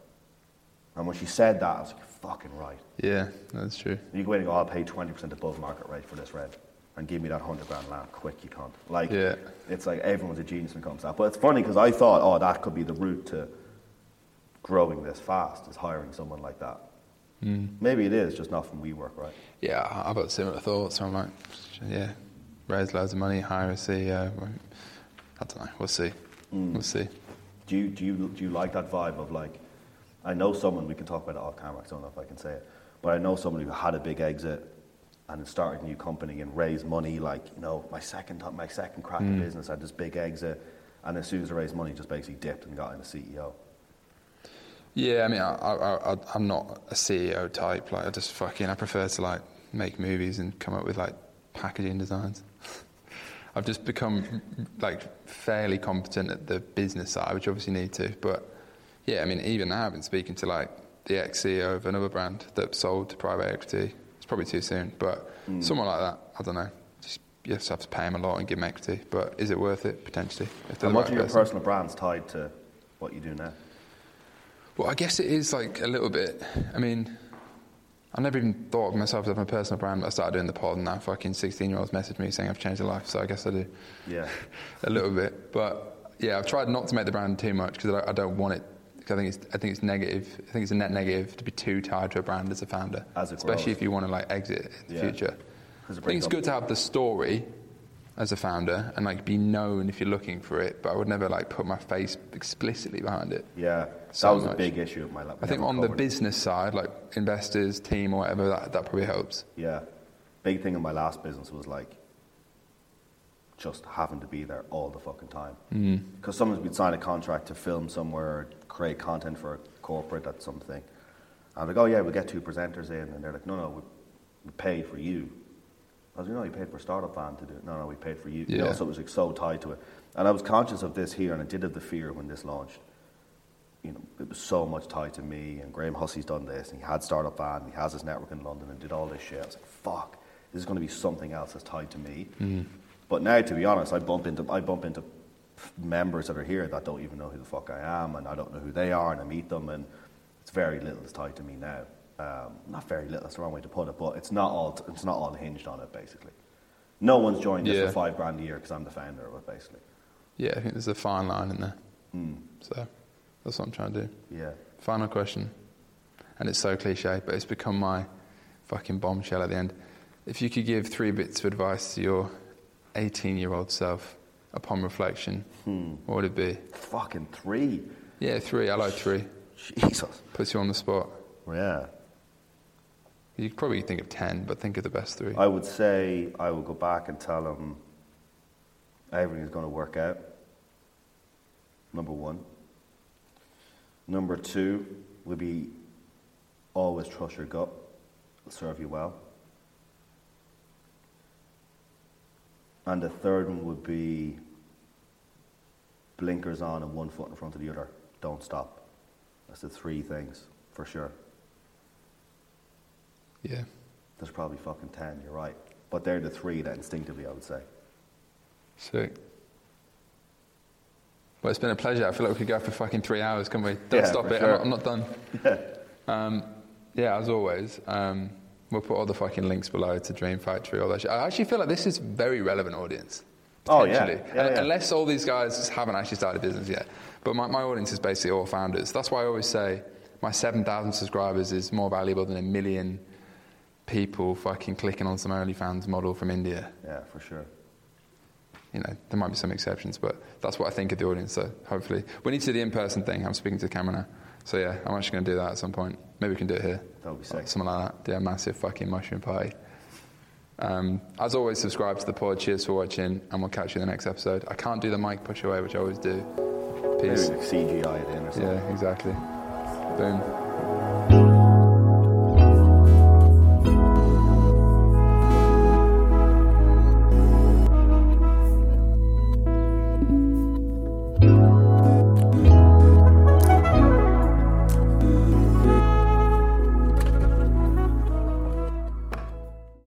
And when she said that, I was like, fucking right. Yeah, that's true. You go in and go, I'll pay 20% above market rate for this rent and give me that 100 grand land quick, you can't. Like, Yeah. it's like everyone's a genius when it comes to that. But it's funny because I thought, oh, that could be the route to growing this fast, is hiring someone like that. Hmm. Maybe it is, just not from WeWork, right? Yeah, I've got similar thoughts. I'm like, yeah, raise loads of money, hire a CEO. I don't know. We'll see. Mm. We'll see. Do you, do, you, do you like that vibe of like, I know someone, we can talk about it off camera, I don't know if I can say it, but I know someone who had a big exit and started a new company and raised money, like, you know, my second, my second crack at mm. business, I had this big exit, and as soon as I raised money, just basically dipped and got in a CEO. Yeah, I mean, I, I, I, I'm not a CEO type. Like, I just fucking, I prefer to like make movies and come up with like packaging designs. I've just become like fairly competent at the business side, which obviously need to. But yeah, I mean, even now I've been speaking to like the ex CEO of another brand that sold to private equity. It's probably too soon, but hmm. someone like that, I don't know. Just you just have to pay him a lot and give him equity. But is it worth it potentially? If And much right of your person? personal brand's tied to what you do now. Well, I guess it is like a little bit. I mean, I never even thought of myself as having a personal brand. But I started doing the pod, and now fucking sixteen-year-olds message me saying I've changed their life. So I guess I do Yeah. a little bit. But yeah, I've tried not to make the brand too much because I, I don't want it. Because I think it's I think it's negative. I think it's a net negative to be too tied to a brand as a founder, As especially grows. if you want to like exit in the Yeah. future. 'Cause I think it's good to have the story as a founder and like be known if you're looking for it. But I would never like put my face explicitly behind it. Yeah. That So was a big issue of my life. I think on the business side, like investors, team, or whatever, that, that probably helps. Yeah. Big thing in my last business was like just having to be there all the fucking time. Mm. Because sometimes we'd sign a contract to film somewhere, or create content for a corporate, that's something. And I'm like, oh yeah, we'll get two presenters in. And they're like, no, no, we, we paid for you. I was like, no, you paid for Startup Van to do it. No, no, we paid for you. You know, so it was like so tied to it. And I was conscious of this here, and I did have the fear when this launched. You know, it was so much tied to me, and Graham Hussey's done this, and he had Startup Van, and he has his network in London, and did all this shit. I was like, fuck, this is going to be something else that's tied to me. Mm-hmm. But now, to be honest, I bump into I bump into members that are here that don't even know who the fuck I am, and I don't know who they are, and I meet them, and it's very little that's tied to me now. Um, not very little. That's the wrong way to put it, but it's not all. It's not all hinged on it. Basically, no one's joined this Yeah. for five grand a year because I'm the founder of it. Basically, Yeah, I think there's a fine line in there. Hmm. So that's what I'm trying to do. yeah. Final question, and it's so cliche, but it's become my fucking bombshell at the end. If you could give three bits of advice to your 18 year old self upon reflection, what would it be? Fucking three. Yeah, three. I like three. Jesus. Puts you on the spot. Yeah. You could probably think of 10, but think of the best three. I would say I would go back and tell him everything's going to work out. Number one. Number two would be always trust your gut. It'll serve you well. And the third one would be blinkers on and one foot in front of the other. Don't stop. That's the three things for sure. Yeah. There's probably fucking ten, you're right. But they're the three that instinctively I would say. Sick. Well, it's been a pleasure. I feel like we could go for fucking three hours, can we? Don't Yeah, stop it. sure. I'm, not, I'm not done. um, yeah, as always, um, we'll put all the fucking links below to Dream Factory, all that shit. I actually feel like this is very relevant audience. Oh, yeah. Yeah, yeah. Unless all these guys haven't actually started a business yet. But my, my audience is basically all founders. That's why I always say my 7,000 subscribers is more valuable than a million people fucking clicking on some OnlyFans model from India Yeah, for sure. you know, there might be some exceptions, but that's what I think of the audience. So hopefully, we need to do the in-person thing. I'm speaking to the camera now, so yeah, I'm actually going to do that at some point. Maybe we can do it here. That would be sick. Something like that. Do a massive fucking mushroom party. Um, as always, subscribe to the pod. Cheers for watching, and we'll catch you in the next episode. I can't do the mic push away, which I always do. Maybe Peace. like CGI it in or something. Yeah, exactly. Boom.